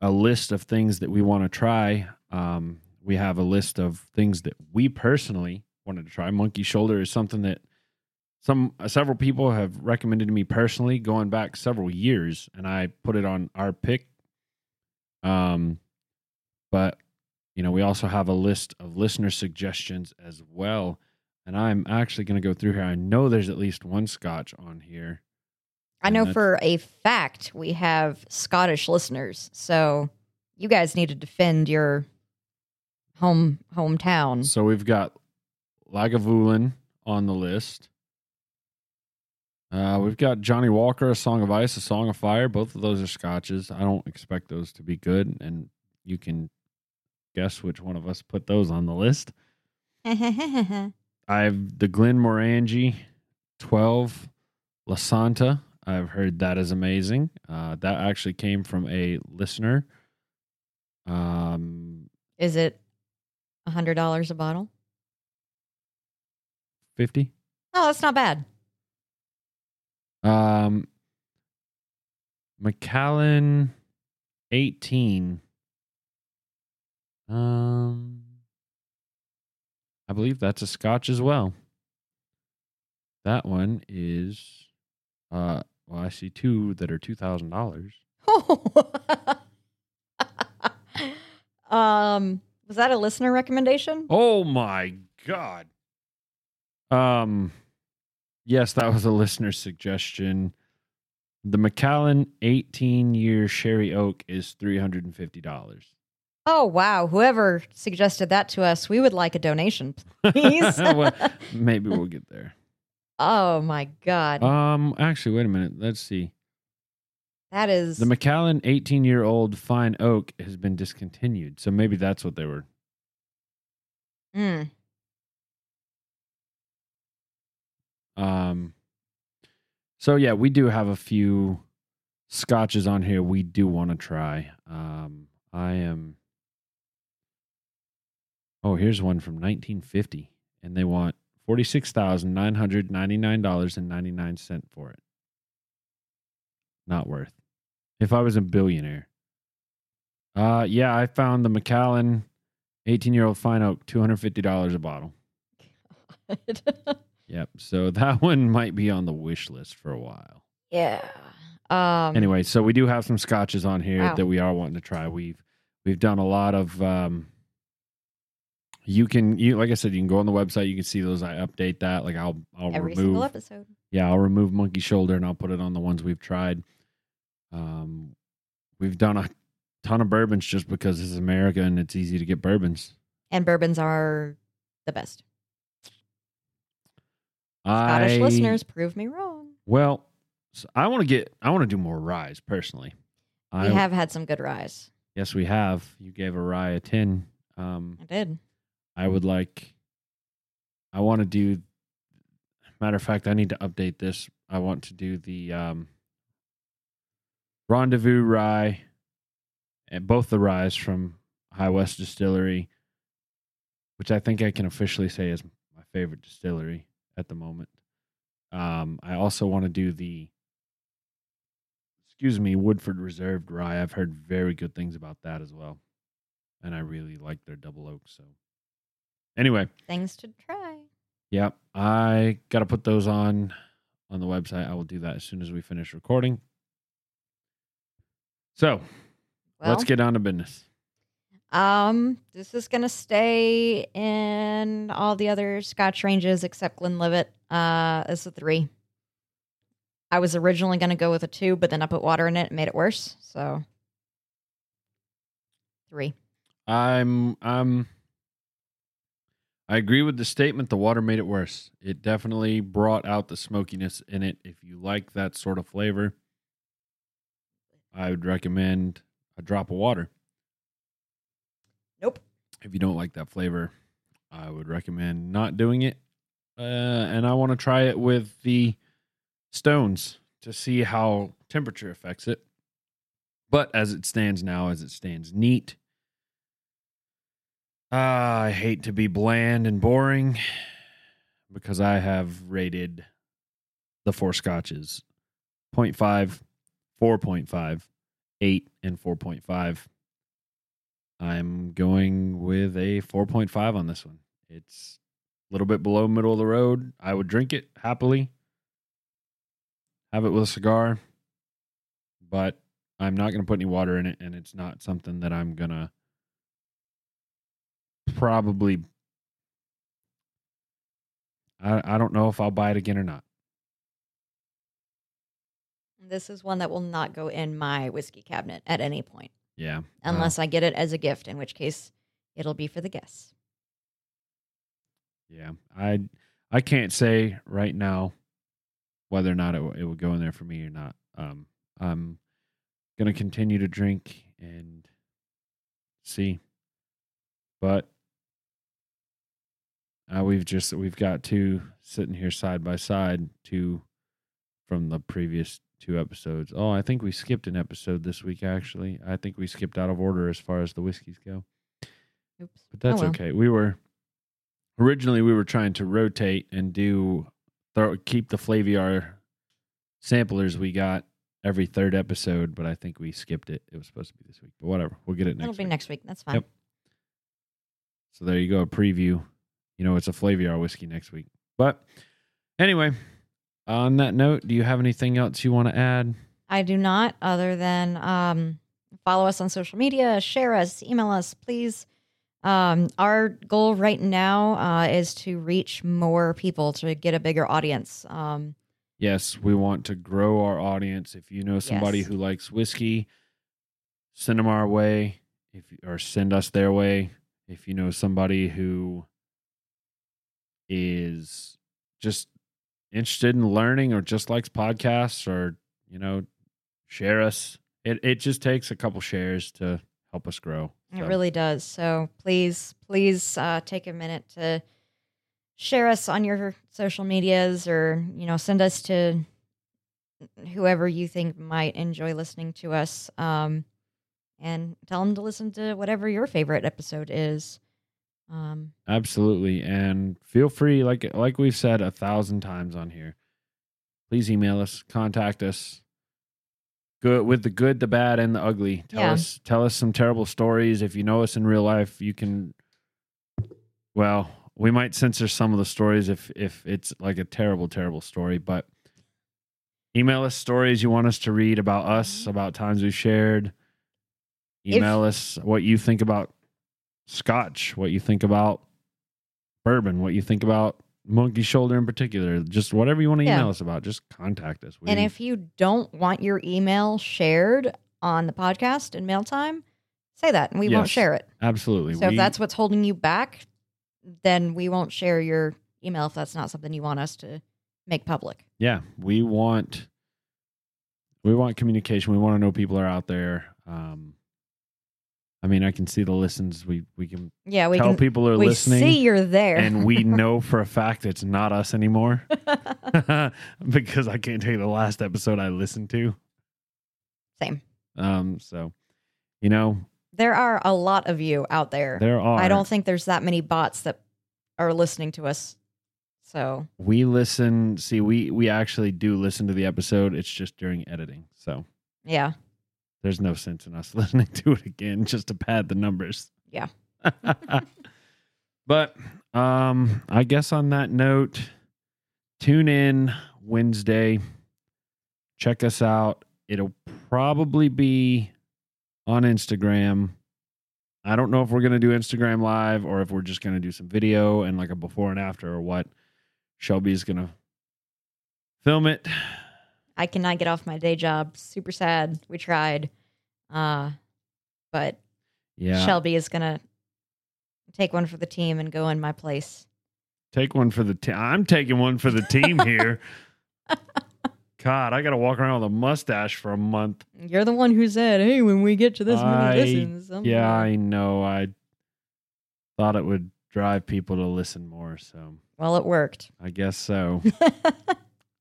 [SPEAKER 2] a list of things that we want to try. Um, we have a list of things that we personally wanted to try. Monkey shoulder is something that some uh, several people have recommended to me personally, going back several years, and I put it on our pick. Um, but you know, we also have a list of listener suggestions as well. And I'm actually going to go through here. I know there's at least one scotch on here.
[SPEAKER 3] I know for a fact we have Scottish listeners, so you guys need to defend your home hometown.
[SPEAKER 2] So we've got Lagavulin on the list. Uh, we've got Johnnie Walker, A Song of Ice, A Song of Fire. Both of those are scotches. I don't expect those to be good. And you can guess which one of us put those on the list. I've the Glenmorangie 12 Lasanta. I've heard that is amazing. Uh, that actually came from a listener. Um,
[SPEAKER 3] Is it A hundred dollars a bottle.
[SPEAKER 2] 50
[SPEAKER 3] Oh, that's not bad.
[SPEAKER 2] Um, Macallan, eighteen. Um, I believe that's a Scotch as well. That one is, uh, well, I see two that are two thousand dollars.
[SPEAKER 3] um, was that a listener recommendation?
[SPEAKER 2] Oh my god. Um, yes, that was a listener suggestion. The Macallan 18 year Sherry Oak is $350.
[SPEAKER 3] Oh wow! Whoever suggested that to us, we would like a donation, please.
[SPEAKER 2] Well, maybe we'll get there.
[SPEAKER 3] oh my god,
[SPEAKER 2] Um, actually, wait a minute. Let's see.
[SPEAKER 3] that is
[SPEAKER 2] The Macallan 18 year old fine oak has been discontinued. So maybe that's what they were.
[SPEAKER 3] Hmm.
[SPEAKER 2] Um, so yeah, we do have a few scotches on here we do want to try. Um, I am. Oh, here's one from 1950, and they want forty-six thousand nine hundred ninety-nine dollars and ninety-nine cent for it. Not worth. If I was a billionaire. Uh, yeah, I found the Macallan, eighteen-year-old fine oak, two hundred fifty dollars a bottle. Yep. So that one might be on the wish list for a while.
[SPEAKER 3] yeah. Um.
[SPEAKER 2] Anyway, so we do have some scotches on here
[SPEAKER 3] Wow.
[SPEAKER 2] that we are wanting to try. We've we've done a lot of um you can you like I said, you can go on the website, you can see those. I update that. Like I'll I'll
[SPEAKER 3] every
[SPEAKER 2] remove
[SPEAKER 3] single episode.
[SPEAKER 2] yeah, I'll remove monkey shoulder and I'll put it on the ones we've tried. Um we've done a ton of bourbons just because this is America and it's easy to get bourbons.
[SPEAKER 3] And bourbons are the best. Scottish
[SPEAKER 2] I,
[SPEAKER 3] listeners, prove me wrong.
[SPEAKER 2] Well, so I want to get I want to do more ryes personally.
[SPEAKER 3] We
[SPEAKER 2] I
[SPEAKER 3] have had some good ryes.
[SPEAKER 2] Yes, we have. You gave a rye a 10. Um,
[SPEAKER 3] I did.
[SPEAKER 2] I would like, I want to do, matter of fact, I need to update this. I want to do the um, Rendezvous Rye, and both the ryes from High West Distillery, which I think I can officially say is my favorite distillery at the moment. Um, I also want to do the, excuse me, Woodford Reserved Rye. I've heard very good things about that as well, and I really like their double oak. So, anyway,
[SPEAKER 3] Things to try.
[SPEAKER 2] Yep. I got to put those on on the website. I will do that as soon as we finish recording. So,
[SPEAKER 3] Well,
[SPEAKER 2] let's get on to business.
[SPEAKER 3] Um, this is gonna stay in all the other Scotch ranges except Glenlivet. Uh, it's a three. I was originally gonna go with a two, but then I put water in it and made it worse. So three.
[SPEAKER 2] I'm I'm I agree with the statement the water made it worse. It definitely brought out the smokiness in it. If you like that sort of flavor, I would recommend a drop of water.
[SPEAKER 3] Nope.
[SPEAKER 2] If you don't like that flavor, I would recommend not doing it. Uh, and I want to try it with the stones to see how temperature affects it. But as it stands now, as it stands neat, uh, I hate to be bland and boring because I have rated the four scotches 0.5, 4.5, 8, and 4.5. I'm going with a 4.5 on this one. It's a little bit below middle of the road. I would drink it happily, have it with a cigar, but I'm not going to put any water in it, and it's not something that I'm going to probably. I, I don't know if I'll buy it again or not.
[SPEAKER 3] This is one that will not go in my whiskey cabinet at any point,
[SPEAKER 2] Yeah.
[SPEAKER 3] unless I get it as a gift, in which case it'll be for the guests.
[SPEAKER 2] Yeah, I I can't say right now whether or not it, w- it would go in there for me or not. Um, I'm gonna continue to drink and see, but uh, we've just we've got two sitting here side by side, two from the previous two episodes. Oh, I think we skipped an episode this week. Actually, I think we skipped out of order as far as the whiskeys go.
[SPEAKER 3] Oops.
[SPEAKER 2] but that's
[SPEAKER 3] Oh, well.
[SPEAKER 2] okay. We were originally we were trying to rotate and do throw, keep the Flaviar samplers we got every third episode, but I think we skipped it. It was supposed to be this week, but whatever. We'll get it next
[SPEAKER 3] It'll be
[SPEAKER 2] week.
[SPEAKER 3] next week. That's fine.
[SPEAKER 2] Yep. So there you go, a preview. You know, it's a Flaviar whiskey next week. But anyway, on that note, do you have anything else you want to add?
[SPEAKER 3] I do not, other than um, follow us on social media, share us, email us, please. Um, our goal right now uh, is to reach more people to get a bigger audience. Um,
[SPEAKER 2] Yes, we want to grow our audience. If you know somebody
[SPEAKER 3] Yes.
[SPEAKER 2] who likes whiskey, send them our way. If or send us their way. If you know somebody who is just interested in learning or just likes podcasts or you know share us. It it just takes a couple shares to help us grow.
[SPEAKER 3] It really does. So please, please uh, take a minute to share us on your social medias or, you know, send us to whoever you think might enjoy listening to us. Um, and tell them to listen to whatever your favorite episode is. Um,
[SPEAKER 2] Absolutely. And feel free, like like we've said a thousand times on here, please email us, contact us. Good with the good, the bad, and the ugly. Tell
[SPEAKER 3] Yeah.
[SPEAKER 2] us tell us some terrible stories. If you know us in real life, you can well, we might censor some of the stories if if it's like a terrible, terrible story, but email us stories you want us to read about us, about times we've shared.
[SPEAKER 3] If-
[SPEAKER 2] Email us what you think about scotch, what you think about bourbon, what you think about monkey shoulder in particular, just whatever you want to
[SPEAKER 3] Yeah.
[SPEAKER 2] email us about, just contact us. We,
[SPEAKER 3] and if you don't want your email shared on the podcast in mail time, say that and we won't share it.
[SPEAKER 2] absolutely,
[SPEAKER 3] So
[SPEAKER 2] we,
[SPEAKER 3] if that's what's holding you back, then we won't share your email if that's not something you want us to make public.
[SPEAKER 2] yeah, we want we want communication. We want to know people are out there. Um, I mean, I can see the listens. We we can
[SPEAKER 3] Yeah, we
[SPEAKER 2] tell
[SPEAKER 3] can.
[SPEAKER 2] people are
[SPEAKER 3] we
[SPEAKER 2] listening,
[SPEAKER 3] see you're there,
[SPEAKER 2] and we know for a fact it's not us anymore because I can't tell you the last episode I listened to.
[SPEAKER 3] Same.
[SPEAKER 2] Um, so you know
[SPEAKER 3] There are a lot of you out there.
[SPEAKER 2] there are.
[SPEAKER 3] I don't think there's that many bots that are listening to us. So
[SPEAKER 2] we listen see we we actually do listen to the episode it's just during editing so
[SPEAKER 3] yeah,
[SPEAKER 2] there's no sense in us listening to it again just to pad the numbers.
[SPEAKER 3] Yeah.
[SPEAKER 2] but um i guess on that note tune in wednesday. Check us out. It'll probably be on instagram. I don't know if we're going to do instagram live or if we're just going to do some video and like a before and after or what shelby's going to film it
[SPEAKER 3] I cannot get off my day job. Super sad. We tried, uh, but
[SPEAKER 2] yeah
[SPEAKER 3] Shelby is gonna take one for the team and go in my place.
[SPEAKER 2] Take one for the team. I'm taking one for the team here. God, I got to walk around with a mustache for a month.
[SPEAKER 3] You're the one who said, "Hey, when we get to this many listens, I'm
[SPEAKER 2] Yeah,
[SPEAKER 3] gonna-"
[SPEAKER 2] I know. I thought it would drive people to listen more, so
[SPEAKER 3] well, it worked."
[SPEAKER 2] I guess so.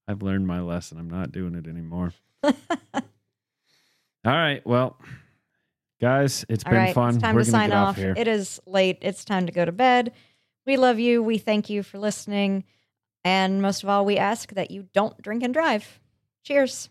[SPEAKER 2] I've learned my lesson. I'm not doing it anymore. All right. Well, guys, it's
[SPEAKER 3] All
[SPEAKER 2] been
[SPEAKER 3] right,
[SPEAKER 2] fun.
[SPEAKER 3] it's time
[SPEAKER 2] We're
[SPEAKER 3] to sign
[SPEAKER 2] off,
[SPEAKER 3] off.
[SPEAKER 2] here.
[SPEAKER 3] It is late. It's time to go to bed. We love you. We thank you for listening, and most of all, we ask that you don't drink and drive. Cheers.